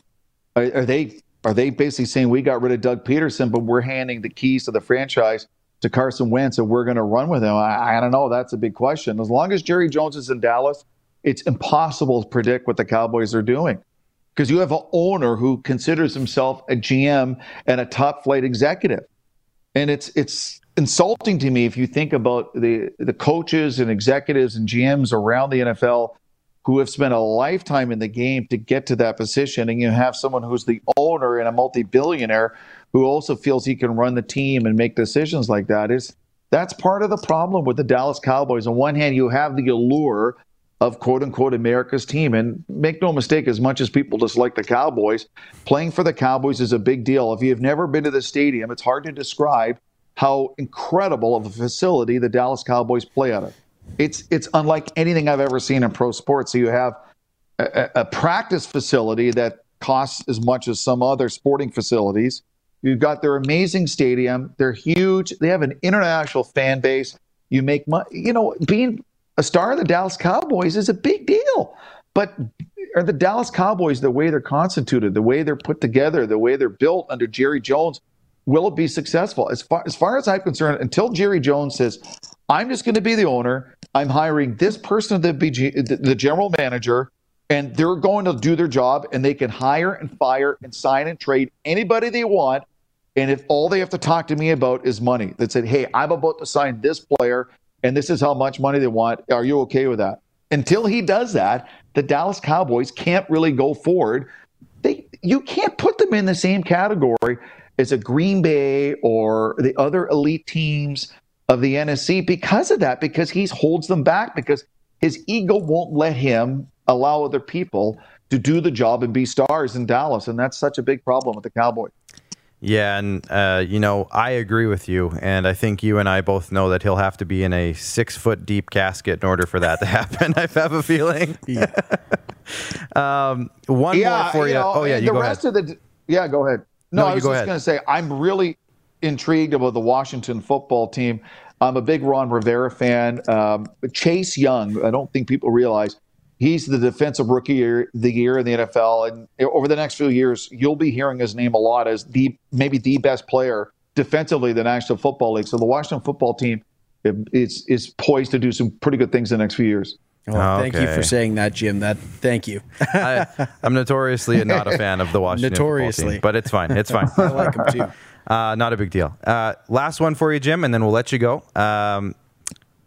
Are, are they are they basically saying we got rid of Doug Pederson, but we're handing the keys to the franchise to Carson Wentz, and we're going to run with him? I, I don't know. That's a big question. As long as Jerry Jones is in Dallas, it's impossible to predict what the Cowboys are doing because you have an owner who considers himself a GM and a top flight executive and it's it's insulting to me if you think about the the coaches and executives and GMs around the NFL who have spent a lifetime in the game to get to that position and you have someone who's the owner and a multi-billionaire who also feels he can run the team and make decisions like that is that's part of the problem with the Dallas Cowboys on one hand you have the allure of quote unquote America's team. And make no mistake, as much as people dislike the Cowboys, playing for the Cowboys is a big deal. If you've never been to the stadium, it's hard to describe how incredible of a facility the Dallas Cowboys play out of. It's it's unlike anything I've ever seen in pro sports. So you have a, a practice facility that costs as much as some other sporting facilities. You've got their amazing stadium. They're huge. They have an international fan base. You make money. You know, being a star of the Dallas Cowboys is a big deal. But are the Dallas Cowboys the way they're constituted, the way they're put together, the way they're built under Jerry Jones? Will it be successful? As far as far as I'm concerned, until Jerry Jones says, "I'm just going to be the owner. I'm hiring this person to be the, the general manager." And they're going to do their job, and they can hire and fire and sign and trade anybody they want. And if all they have to talk to me about is money, that said, "Hey, I'm about to sign this player, and this is how much money they want. Are you okay with that?" Until he does that, the Dallas Cowboys can't really go forward. They, you can't put them in the same category as a Green Bay or the other elite teams of the NFC because of that. Because he holds them back because his ego won't let him allow other people to do the job and be stars in Dallas, and that's such a big problem with the Cowboys. Yeah, and uh, you know, I agree with you, and I think you and I both know that he'll have to be in a six foot deep casket in order for that to happen. I have a feeling. Yeah. um, one more for you. know, oh yeah, and you the go rest ahead. of the yeah, go ahead. No, No, I was just going to say I'm really intrigued about the Washington football team. I'm a big Ron Rivera fan. Um, Chase Young, I don't think people realize he's the defensive rookie year, the year in the NFL, and over the next few years, you'll be hearing his name a lot as the maybe the best player defensively in the National Football League. So the Washington football team is is poised to do some pretty good things in the next few years. Oh, Thank you for saying that, Jim. That thank you. I, I'm notoriously not a fan of the Washington football Notoriously. team, but it's fine. It's fine. I like them too. Uh, not a big deal. Uh, last one for you, Jim, and then we'll let you go. Um,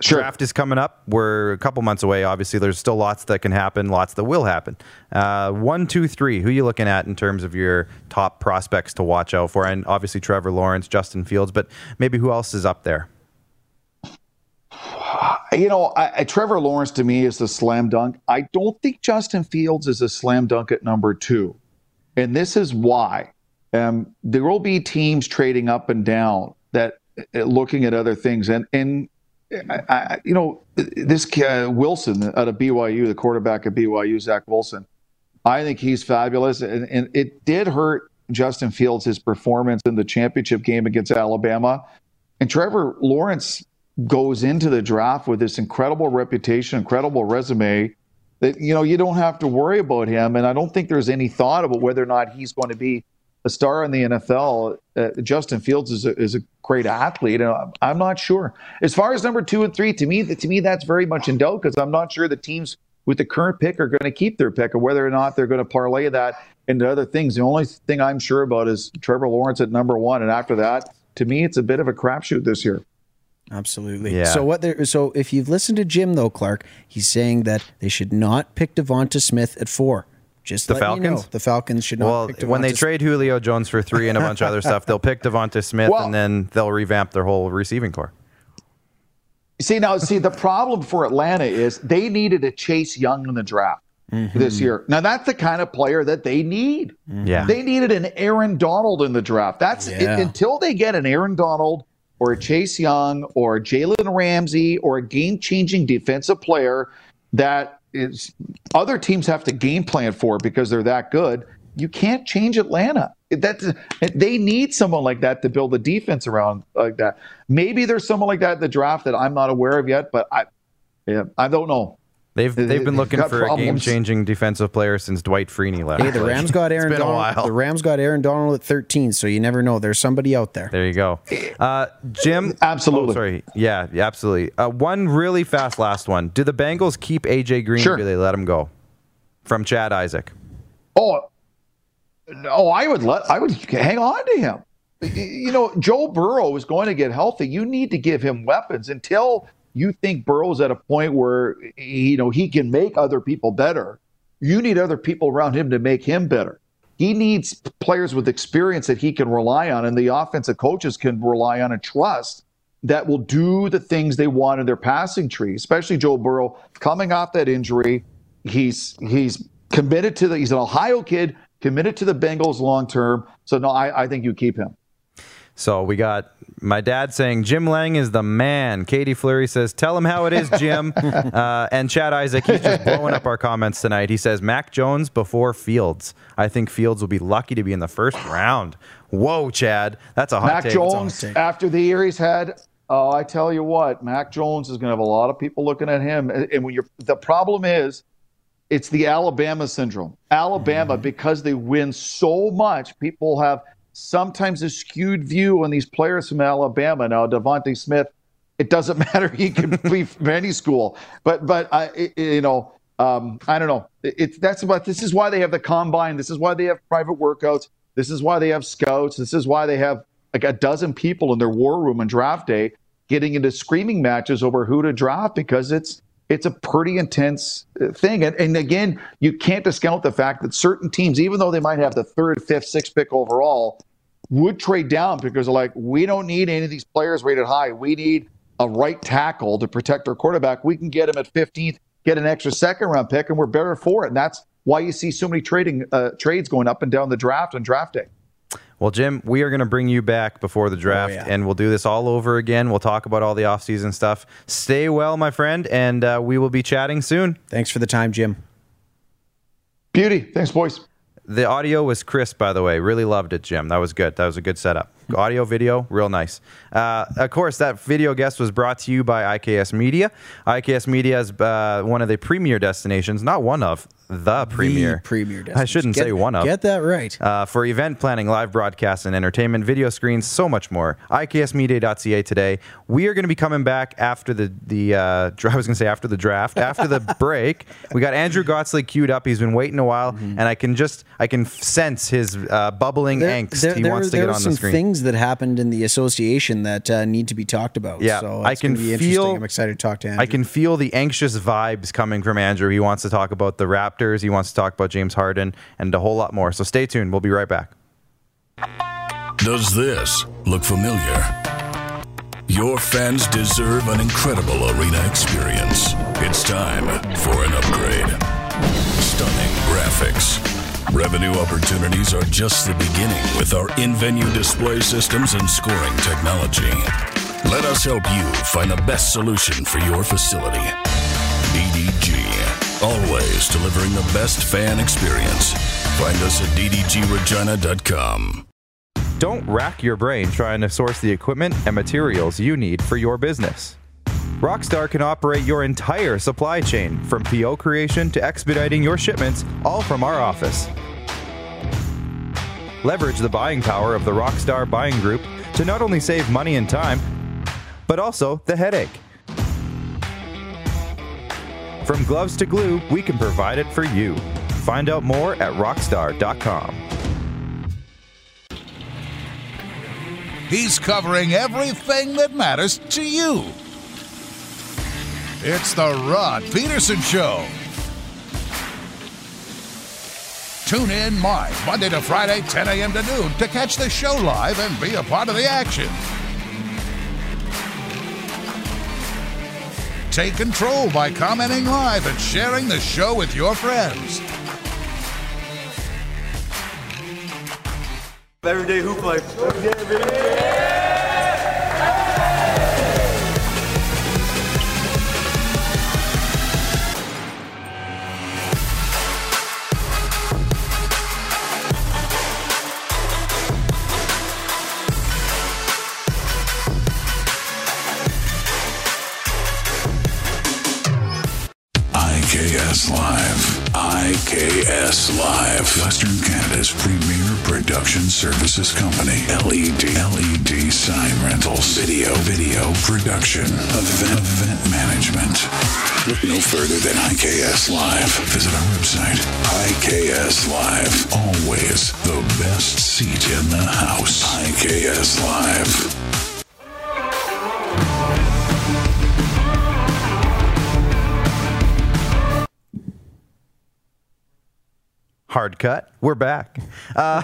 Sure. Draft is coming up. We're a couple months away. Obviously, there's still lots that can happen, lots that will happen. Uh, one, two, three. Who are you looking at in terms of your top prospects to watch out for? And obviously, Trevor Lawrence, Justin Fields, but maybe who else is up there? You know, I, I, Trevor Lawrence to me is the slam dunk. I don't think Justin Fields is a slam dunk at number two. And this is why. Um, there will be teams trading up and down that uh, looking at other things. And, and I, I, you know, this uh, Wilson out of BYU, the quarterback of BYU, Zach Wilson, I think he's fabulous. And, and it did hurt Justin Fields, his performance in the championship game against Alabama. And Trevor Lawrence goes into the draft with this incredible reputation, incredible resume that you know you don't have to worry about him. And I don't think there's any thought about whether or not he's going to be a star in the NFL. Uh, Justin Fields is a, is a great athlete, and I'm- I'm not sure. As far as number two and three, to me, to me that's very much in doubt because I'm not sure the teams with the current pick are going to keep their pick, or whether or not they're going to parlay that into other things. The only thing I'm sure about is Trevor Lawrence at number one, and after that, to me, it's a bit of a crapshoot this year. Absolutely. Yeah. So what there so if you've listened to Jim though, Clark, he's saying that they should not pick DeVonta Smith at four. Just The let me know. Falcons? The Falcons should not. Well, pick when they DeVonta trade Julio Jones for three and a bunch of other stuff, they'll pick DeVonta Smith Well- and then they'll revamp their whole receiving core. See now, see the problem for Atlanta is they needed a Chase Young in the draft mm-hmm. this year. Now that's the kind of player that they need. Yeah. They needed an Aaron Donald in the draft. That's it- until they get an Aaron Donald or Chase Young or Jalen Ramsey or a game-changing defensive player that is other teams have to game plan for because they're that good. You can't change Atlanta. That's they need someone like that to build a defense around like that. Maybe there's someone like that in the draft that I'm not aware of yet, but I, yeah, I don't know. They've they've been looking got for a game changing defensive player since Dwight Freeney left. Hey, the Rams got Aaron it's been Donald. a while. The Rams got Aaron Donald at 13, so you never know. There's somebody out there. There you go. Uh, Jim. Absolutely. Oh, sorry. Yeah, yeah, absolutely. Uh, one really fast last one. Do the Bengals keep AJ Green Sure. or do they let him go? From Chad Isaac. Oh, no, I would let I would hang on to him. You know, Joe Burrow is going to get healthy. You need to give him weapons until you think Burrow's at a point where you know he can make other people better. You need other people around him to make him better. He needs players with experience that he can rely on, and the offensive coaches can rely on and trust that will do the things they want in their passing tree. Especially Joe Burrow coming off that injury, he's he's committed to the. He's an Ohio kid, committed to the Bengals long term. So no, I, I think you keep him. So we got my dad saying Jim Lang is the man. Katie Fleury says, "Tell him how it is, Jim." uh, and Chad Isaac, he's just blowing up our comments tonight. He says Mac Jones before Fields. I think Fields will be lucky to be in the first round. Whoa, Chad, that's a hot Mac take. Jones, take. after the year he's had, oh, I tell you what, Mac Jones is going to have a lot of people looking at him. And and when you're, the problem is, it's the Alabama syndrome. Alabama, Mm-hmm. because they win so much, people have sometimes a skewed view on these players from Alabama. Now, DeVonta Smith, it doesn't matter. He could be from any school, but but I, it- you know, um, I don't know. It- It's that's what this is why they have the combine. This is why they have private workouts. This is why they have scouts. This is why they have like a dozen people in their war room on draft day getting into screaming matches over who to draft because it's it's a pretty intense uh, thing. And, and again, you can't discount the fact that certain teams, even though they might have the third, fifth, sixth pick overall, would trade down because they're like, we don't need any of these players rated high. We need a right tackle to protect our quarterback. We can get him at 15th, get an extra second round pick, and we're better for it. And that's why you see so many trading uh, trades going up and down the draft and draft day. Well, Jim, we are going to bring you back before the draft, yeah. and we'll do this all over again. We'll talk about all the offseason stuff. Stay well, my friend, and uh, we will be chatting soon. Thanks for the time, Jim. Beauty. Thanks, boys. The audio was crisp, by the way. Really loved it, Jim. That was good. That was a good setup. Audio, video, real nice. Uh, of course, that video guest was brought to you by IKS Media. IKS Media is uh, one of the premier destinations, not one of the premier. The premier. I shouldn't Get- say one of. Get that right. uh, for event planning, live broadcasts, and entertainment, video screens, so much more. IKSmedia.ca today. We are going to be coming back after the the. Uh, I was going to say after the draft, after the break. We got Andrew Gotsley queued up. He's been waiting a while, and I can just I can sense his uh, bubbling angst. he wants to there get on the screen. Things that happened in the association that uh, need to be talked about. Yeah, so I can be feel- interesting. I'm excited to talk to Andrew. I can feel the anxious vibes coming from Andrew. He wants to talk about the Raptors. He wants to talk about James Harden and a whole lot more. So stay tuned. We'll be right back. Does this look familiar? Your fans deserve an incredible arena experience. It's time for an upgrade. Stunning graphics. Revenue opportunities are just the beginning with our in venue display systems and scoring technology. Let us help you find the best solution for your facility. DDG. Always delivering the best fan experience. Find us at ddgregina.com. Don't rack your brain trying to source the equipment and materials you need for your business. Rockstar can operate your entire supply chain from PO creation to expediting your shipments, all from our office. Leverage the buying power of the Rockstar Buying Group to not only save money and time, but also the headache. From gloves to glue, we can provide it for you. Find out more at rockstar.com. He's covering everything that matters to you. It's the Rod Pedersen Show. Tune in live Monday to Friday, 10 a.m. to noon to catch the show live and be a part of the action. Take control by commenting live and sharing the show with your friends. Everyday hoop life. IKS IKS Live. Western Canada's premier production services company. LED. LED sign rentals. Video. Video production. Event. Event management. Look no further than IKS Live. Visit our website. IKS Live. Always the best seat in the house. IKS Live. Hard cut. We're back. Uh,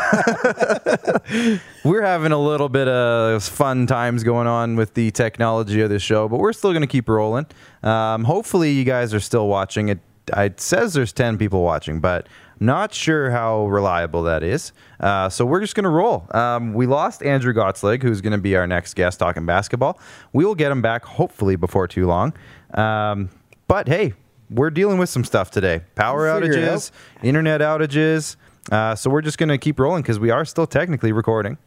we're having a little bit of fun times going on with the technology of this show, but we're still going to keep rolling. Um, hopefully, you guys are still watching. It, it says there's 10 people watching, but not sure how reliable that is. Uh, so we're just going to roll. Um, we lost Andrew Gottslig, who's going to be our next guest talking basketball. We will get him back hopefully before too long. Um, but hey, we're dealing with some stuff today power We'll outages, internet outages. Uh, so we're just going to keep rolling because we are still technically recording.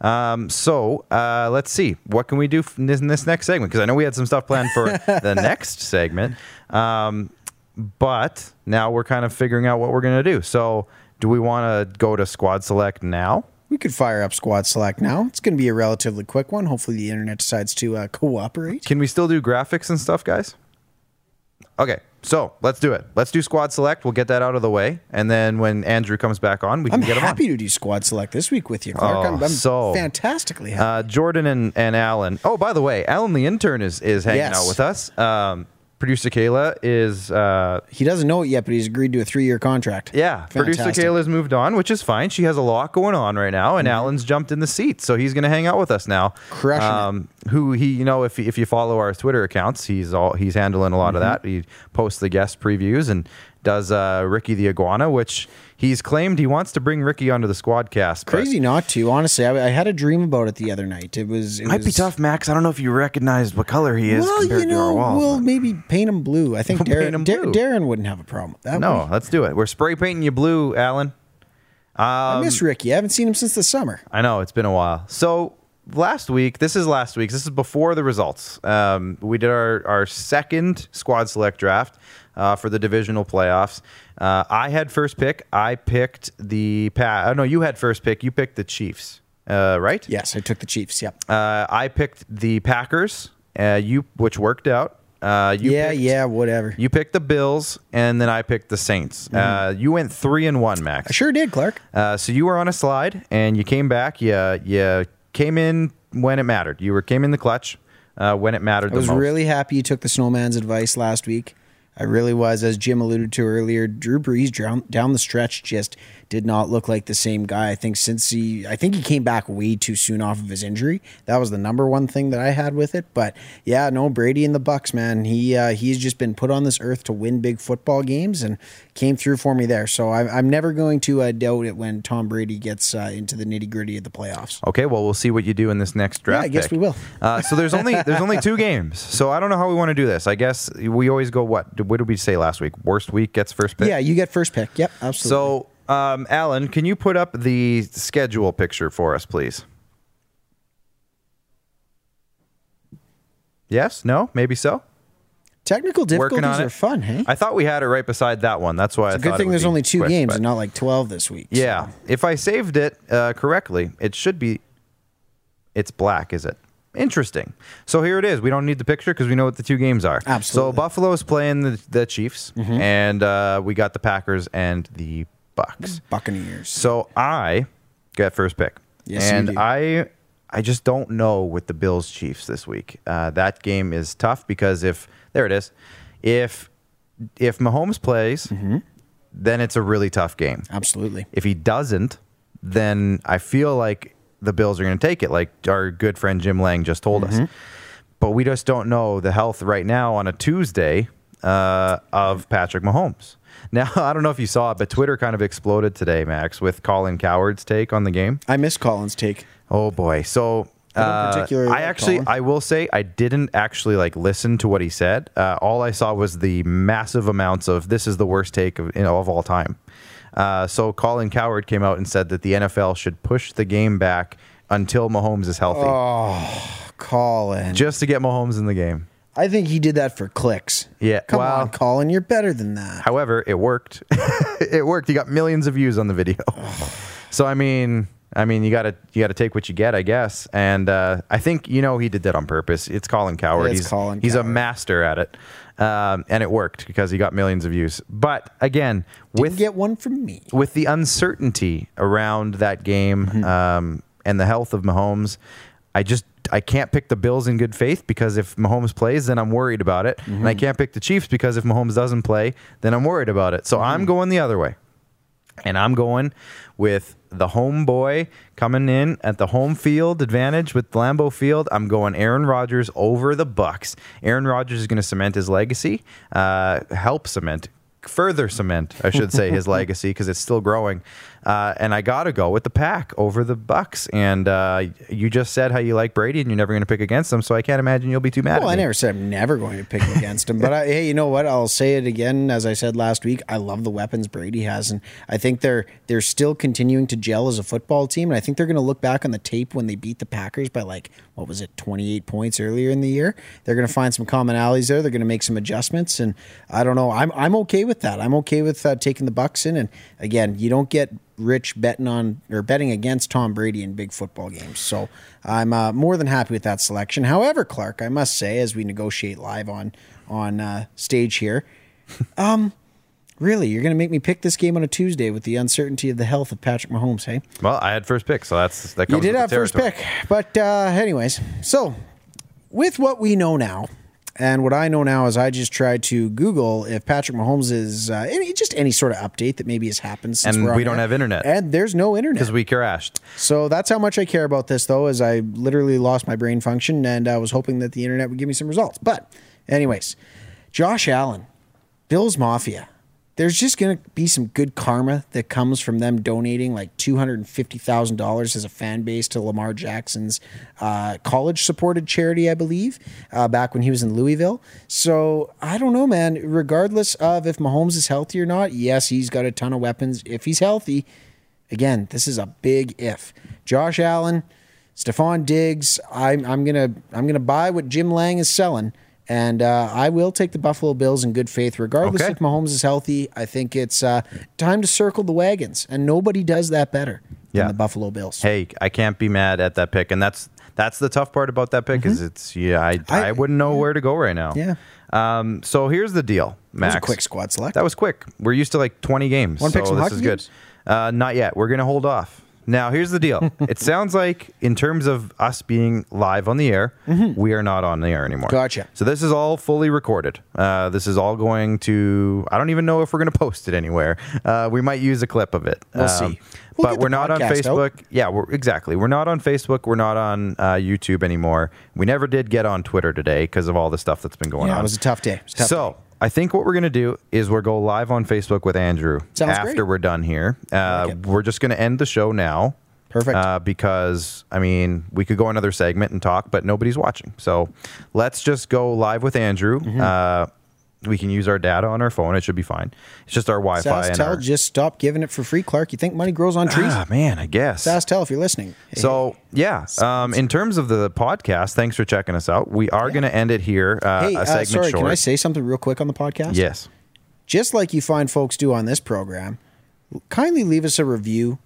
Um, so uh, let's see. What can we do in this, in this next segment? Because I know we had some stuff planned for the next segment. Um, but now we're kind of figuring out what we're going to do. So do we want to go to squad select now? We could fire up Squad Select now. It's going to be a relatively quick one. Hopefully, the internet decides to uh, cooperate. Can we still do graphics and stuff, guys? Okay, so let's do it. Let's do squad select. We'll get that out of the way, and then when Andrew comes back on, we can I'm get him on. happy to do Squad Select this week with you, Clark. Oh, I'm, I'm so- fantastically happy. Uh, Jordan and, and Alan. Oh, by the way, Alan the intern is, is hanging Yes. out with us. Um, producer Kayla is, uh, he doesn't know it yet, but he's agreed to a three year contract. yeah, producer Fantastic. Kayla's moved on, which is fine. She has a lot going on right now, and Alan's jumped in the seat, so he's going to hang out with us now. Mm-hmm. Crushing it. Who he, you know, if if you follow our Twitter accounts, he's all he's handling a lot of Mm-hmm. that. He posts the guest previews and does uh, Ricky the Iguana, which he's claimed he wants to bring Ricky onto the squad cast. Crazy not to. Honestly, I, I had a dream about it the other night. It was. It Might be tough, Max. I don't know if you recognized what color he is Well, compared you to our know, walls. we'll maybe paint him blue. I think We'll Darren, him Dar- Darren wouldn't have a problem with that. no, would let's do it. We're spray painting you blue, Alan. I Um, miss Ricky. I haven't seen him since the summer. I know it's been a while. So last week, this is last week. This is before the results. Um, we did our our second squad select draft uh, for the divisional playoffs. Uh, I had first pick. I picked the pa- Oh no, you had first pick. You picked the Chiefs, uh, right? Yes, I took the Chiefs. Yep. Uh, I picked the Packers. Uh, you, which worked out. Uh, you yeah, picked- yeah, whatever. You picked the Bills, and then I picked the Saints. Uh, you went three and one, Max. I sure did, Clark. Uh, so you were on a slide, and you came back. You you came in when it mattered. You were came in the clutch uh, when it mattered I was really happy you took the snowman's advice last week. I really was, as Jim alluded to earlier. Drew Brees down, down the stretch just did not look like the same guy. I think since he, I think he came back way too soon off of his injury. That was the number one thing that I had with it. But yeah, no Brady and the Bucs, man. He uh, he's just been put on this earth to win big football games and came through for me there. So I'm, I'm never going to uh, doubt it when Tom Brady gets uh, into the nitty gritty of the playoffs. Okay, well, we'll see what you do in this next draft. Yeah, I guess pick. we will. Uh, so there's only there's only two games. So I don't know how we want to do this. I guess we always go what? What did we say last week? Worst week gets first pick. Yeah, you get first pick. Yep, absolutely. So, um, Alan, can you put up the schedule picture for us, please? Yes? No? Maybe so. Technical Working difficulties on it. are fun, hey? I thought we had it right beside that one. That's why I It's a good thought it thing would there's be only two quick, games but- and not like 12 this week. so- Yeah. If I saved it uh, correctly, it should be. It's black, is it? Interesting. So here it is. We don't need the picture because we know what the two games are. Absolutely. Mm-hmm. So Buffalo's playing the, the Chiefs, and uh, we got the Packers and the Bucs. Buccaneers. So I get first pick. Yes, and. I I just don't know with the Bills Chiefs this week. Uh, that game is tough because if there it is, if if Mahomes plays, Mm-hmm. then it's a really tough game. Absolutely. If he doesn't, then I feel like the Bills are going to take it, like our good friend Jim Lang just told us. But we just don't know the health right now on a Tuesday uh, of Patrick Mahomes. Now, I don't know if you saw it, but Twitter kind of exploded today, Max, with Colin Cowherd's take on the game. I miss Colin's take. Oh boy! So uh, particularly I actually, Colin. I will say, I didn't actually like listen to what he said. Uh, all I saw was the massive amounts of "this is the worst take of, you know, of all time." Uh, so Colin Cowherd came out and said that the NFL should push the game back until Mahomes is healthy, Oh. Colin. just to get Mahomes in the game. I think he did that for clicks. Yeah, Come well- on, Colin. You're better than that. However, it worked. it worked. He got millions of views on the video. so I mean, I mean, you gotta you gotta take what you get, I guess. And uh, I think you know he did that on purpose. It's Colin Cowherd. It's he's Colin he's a master at it, um, and it worked because he got millions of views. But again, Didn't with get one from me. with the uncertainty around that game Mm-hmm. um, and the health of Mahomes, I just I can't pick the Bills in good faith because if Mahomes plays, then I'm worried about it, and Mm-hmm. I can't pick the Chiefs because if Mahomes doesn't play, then I'm worried about it. So Mm-hmm. I'm going the other way, and I'm going with the homeboy coming in at the home field advantage with Lambeau Field. I'm going Aaron Rodgers over the Bucs. Aaron Rodgers is going to cement his legacy, uh, help cement, further cement, I should say, his legacy because it's still growing. Uh, and I got to go with the pack over the Bucs. And uh, you just said how you like Brady and you're never going to pick against them, so I can't imagine you'll be too mad. Well, I never said I'm never going to pick against him, but I, hey, you know what? I'll say it again, as I said last week. I love the weapons Brady has, and I think they're they're still continuing to gel as a football team. And I think they're going to look back on the tape when they beat the Packers by like what was it, 28 points earlier in the year. They're going to find some commonalities there. They're going to make some adjustments, and I don't know. I'm I'm okay with that. I'm okay with uh, taking the Bucs in. And again, you don't get rich betting on or betting against Tom Brady in big football games. So I'm uh, more than happy with that selection. However, Clark, I must say, as we negotiate live on on uh, stage here, um, really, you're going to make me pick this game on a Tuesday with the uncertainty of the health of Patrick Mahomes, hey? Well, I had first pick, so that's that You comes did with have first pick, but uh, anyways, so with what we know now, and what I know now is I just tried to Google if Patrick Mahomes is uh, any, just any sort of update that maybe has happened since And we're on don't have internet. and there's no internet because we crashed. so that's how much I care about this, though, as I literally lost my brain function and I was hoping that the internet would give me some results. But, anyways, Josh Allen, Bills Mafia. There's just going to be some good karma that comes from them donating like $250,000 as a fan base to Lamar Jackson's uh, college supported charity, I believe, uh, back when he was in Louisville. So I don't know, man. Regardless of if Mahomes is healthy or not, yes, he's got a ton of weapons. If he's healthy, Again, this is a big if. Josh Allen, Stefon Diggs. I'm I'm gonna I'm gonna buy what Jim Lang is selling, and uh, I will take the Buffalo Bills in good faith, regardless Okay. if Mahomes is healthy. I think it's uh, time to circle the wagons, and nobody does that better Yeah. than the Buffalo Bills. Hey, I can't be mad at that pick, and that's that's the tough part about that pick is it's yeah I, I, Mm-hmm. I- wouldn't know where to go right now. Yeah. Um. So here's the deal, That Max. was a quick squad select. That was quick. We're used to like 20 games. Wanna so pick this is good. Uh, not yet. We're gonna hold off. Now here's the deal. it sounds like in terms of us being live on the air, we are not on the air anymore. Mm-hmm. Gotcha. So this is all fully recorded. Uh, this is all going to. I don't even know if we're going to post it anywhere. Uh, we might use a clip of it. Um, We'll see. We'll but we're not on podcast out. Facebook. Yeah, we're exactly. We're not on Facebook. We're not on uh, YouTube anymore. We never did get on Twitter today because of all the stuff that's been going yeah, on. it was a tough day. It was a tough So I think what we're gonna do is we'll go live on Facebook with Andrew Sounds after great. we're done here. Uh, like we're just gonna end the show now. Perfect. Uh, because I mean, we could go another segment and talk, but nobody's watching. So let's just go live with Andrew. Mm-hmm. Uh, we can use our data on our phone. It should be fine. It's just our Wi-Fi and SaskTel, our. just stop giving it for free, Clark. You think money grows on trees? Ah, man, I guess. SaskTel, if you're listening. So yeah, um, in terms of the podcast, thanks for checking us out. We are going to end it here. Uh, hey, a uh, sorry, short. can I say something real quick on the podcast? yes. just like you find folks do on this program, kindly leave us a review,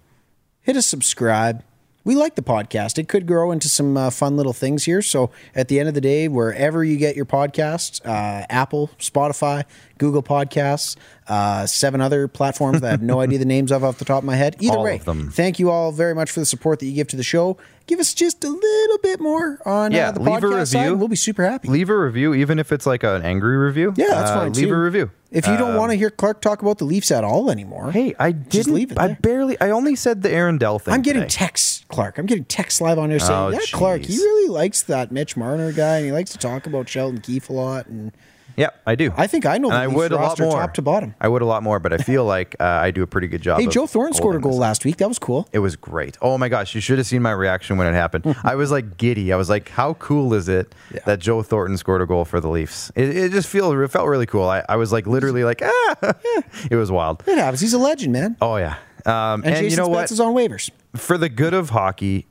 hit a subscribe. We like the podcast. It could grow into some uh, fun little things here. So at the end of the day, wherever you get your podcasts, uh, Apple, Spotify, Google Podcasts, uh, seven other platforms that I have no idea the names of off the top of my head. Either All way, thank you all very much for the support that you give to the show. Give us just a little bit more on Yeah, uh, the leave a podcast side. review. We'll be super happy. Leave a review, even if it's like an angry review. yeah, that's Uh, fine. Leave too. a review. If you don't Um, want to hear Clark talk about the Leafs at all anymore, Hey, I didn't. leave it I barely. I only said the Aaron Dell thing. I'm getting today. texts, Clark. I'm getting texts live on there saying, Oh, "Yeah, Clark, he really likes that Mitch Marner guy, and he likes to talk about Sheldon Keefe a lot." And Yeah, I do. I think I know and the I would a lot more. top to bottom. I would a lot more, but I feel like uh, I do a pretty good job. hey, Joe Thornton scored a goal this. last week. That was cool. It was great. Oh my gosh, you should have seen my reaction when it happened. I was like giddy. I was like, how cool is it Yeah. that Joe Thornton scored a goal for the Leafs? It, it just feel it felt really cool. I, I was like literally like ah, it was wild. It happens. He's a legend, man. Oh yeah. Um, and and Jason you know Spence what? is on waivers. for the good of hockey,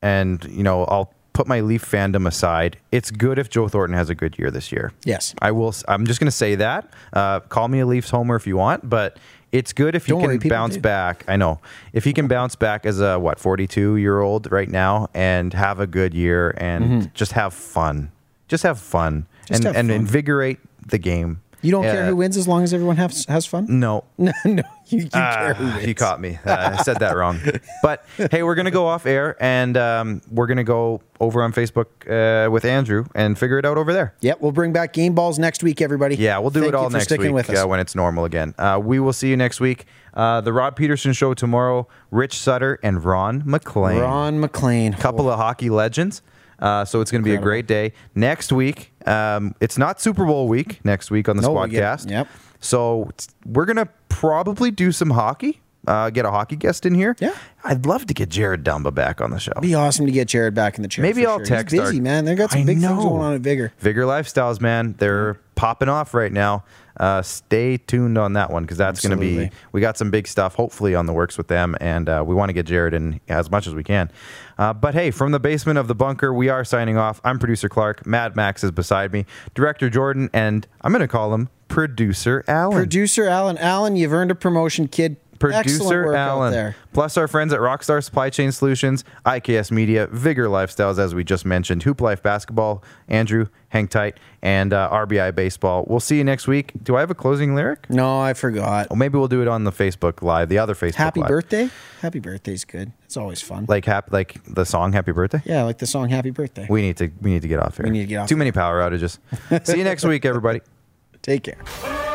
and you know, I'll put my Leaf fandom aside. It's good if Joe Thornton has a good year this year. Yes. I will. I'm just going to say that. Uh, call me a Leafs homer if you want, but it's good if he Don't can worry, bounce do. back. I know if he can bounce back as a what 42 year old right now and have a good year and just have fun. Just have fun Mm-hmm. Just and, have and fun. invigorate the game. You don't care Uh, who wins as long as everyone has has fun. No, No, no, you, you care who wins. you caught me. Uh, I said that wrong. But hey, we're gonna go off air and um, we're gonna go over on Facebook uh, with Andrew and figure it out over there. Yep, we'll bring back game balls next week, everybody. Yeah, we'll do Thank it all next sticking week with us. uh, when it's normal again. Uh, we will see you next week. Uh, the Rod Pedersen show tomorrow. Rich Sutter and Ron MacLean. Ron MacLean, couple of hockey legends. Uh, so it's going to be a great day next week. Um, it's not Super Bowl week next week on the No, we get- Squadcast. yep. So it's- we're going to probably do some hockey. Uh, get a hockey guest in here. Yeah. I'd love to get Jared Dumba back on the show. Be awesome to get Jared back in the chair. Maybe for I'll sure. text He's busy, our- man. They got some I big things know. going on at Vigor. Vigor Lifestyles, man, they're popping off right now. Uh, stay tuned on that one because that's going to be. We got some big stuff, hopefully, on the works with them, and uh, we want to get Jared in as much as we can. Uh, but hey, from the basement of the bunker, we are signing off. I'm producer Clark. Mad Max is beside me. Director Jordan, and I'm going to call him producer Alan. Producer Alan, Alan, you've earned a promotion, kid. Producer Alan. there. Plus our friends at Rockstar Supply Chain Solutions, IKS Media, Vigor Lifestyles, as we just mentioned, Hoop Life Basketball, Andrew, hang tight, and uh, RBI Baseball. We'll see you next week. Do I have a closing lyric? No, I forgot. Well, maybe we'll do it on the Facebook Live, the other Facebook Happy Live. birthday. Happy birthday's good. It's always fun. Like hap- like the song Happy Birthday? yeah, like the song Happy Birthday. We need to we need to get off here. We need to get off Too here. many power outages. see you next week, everybody. Take care.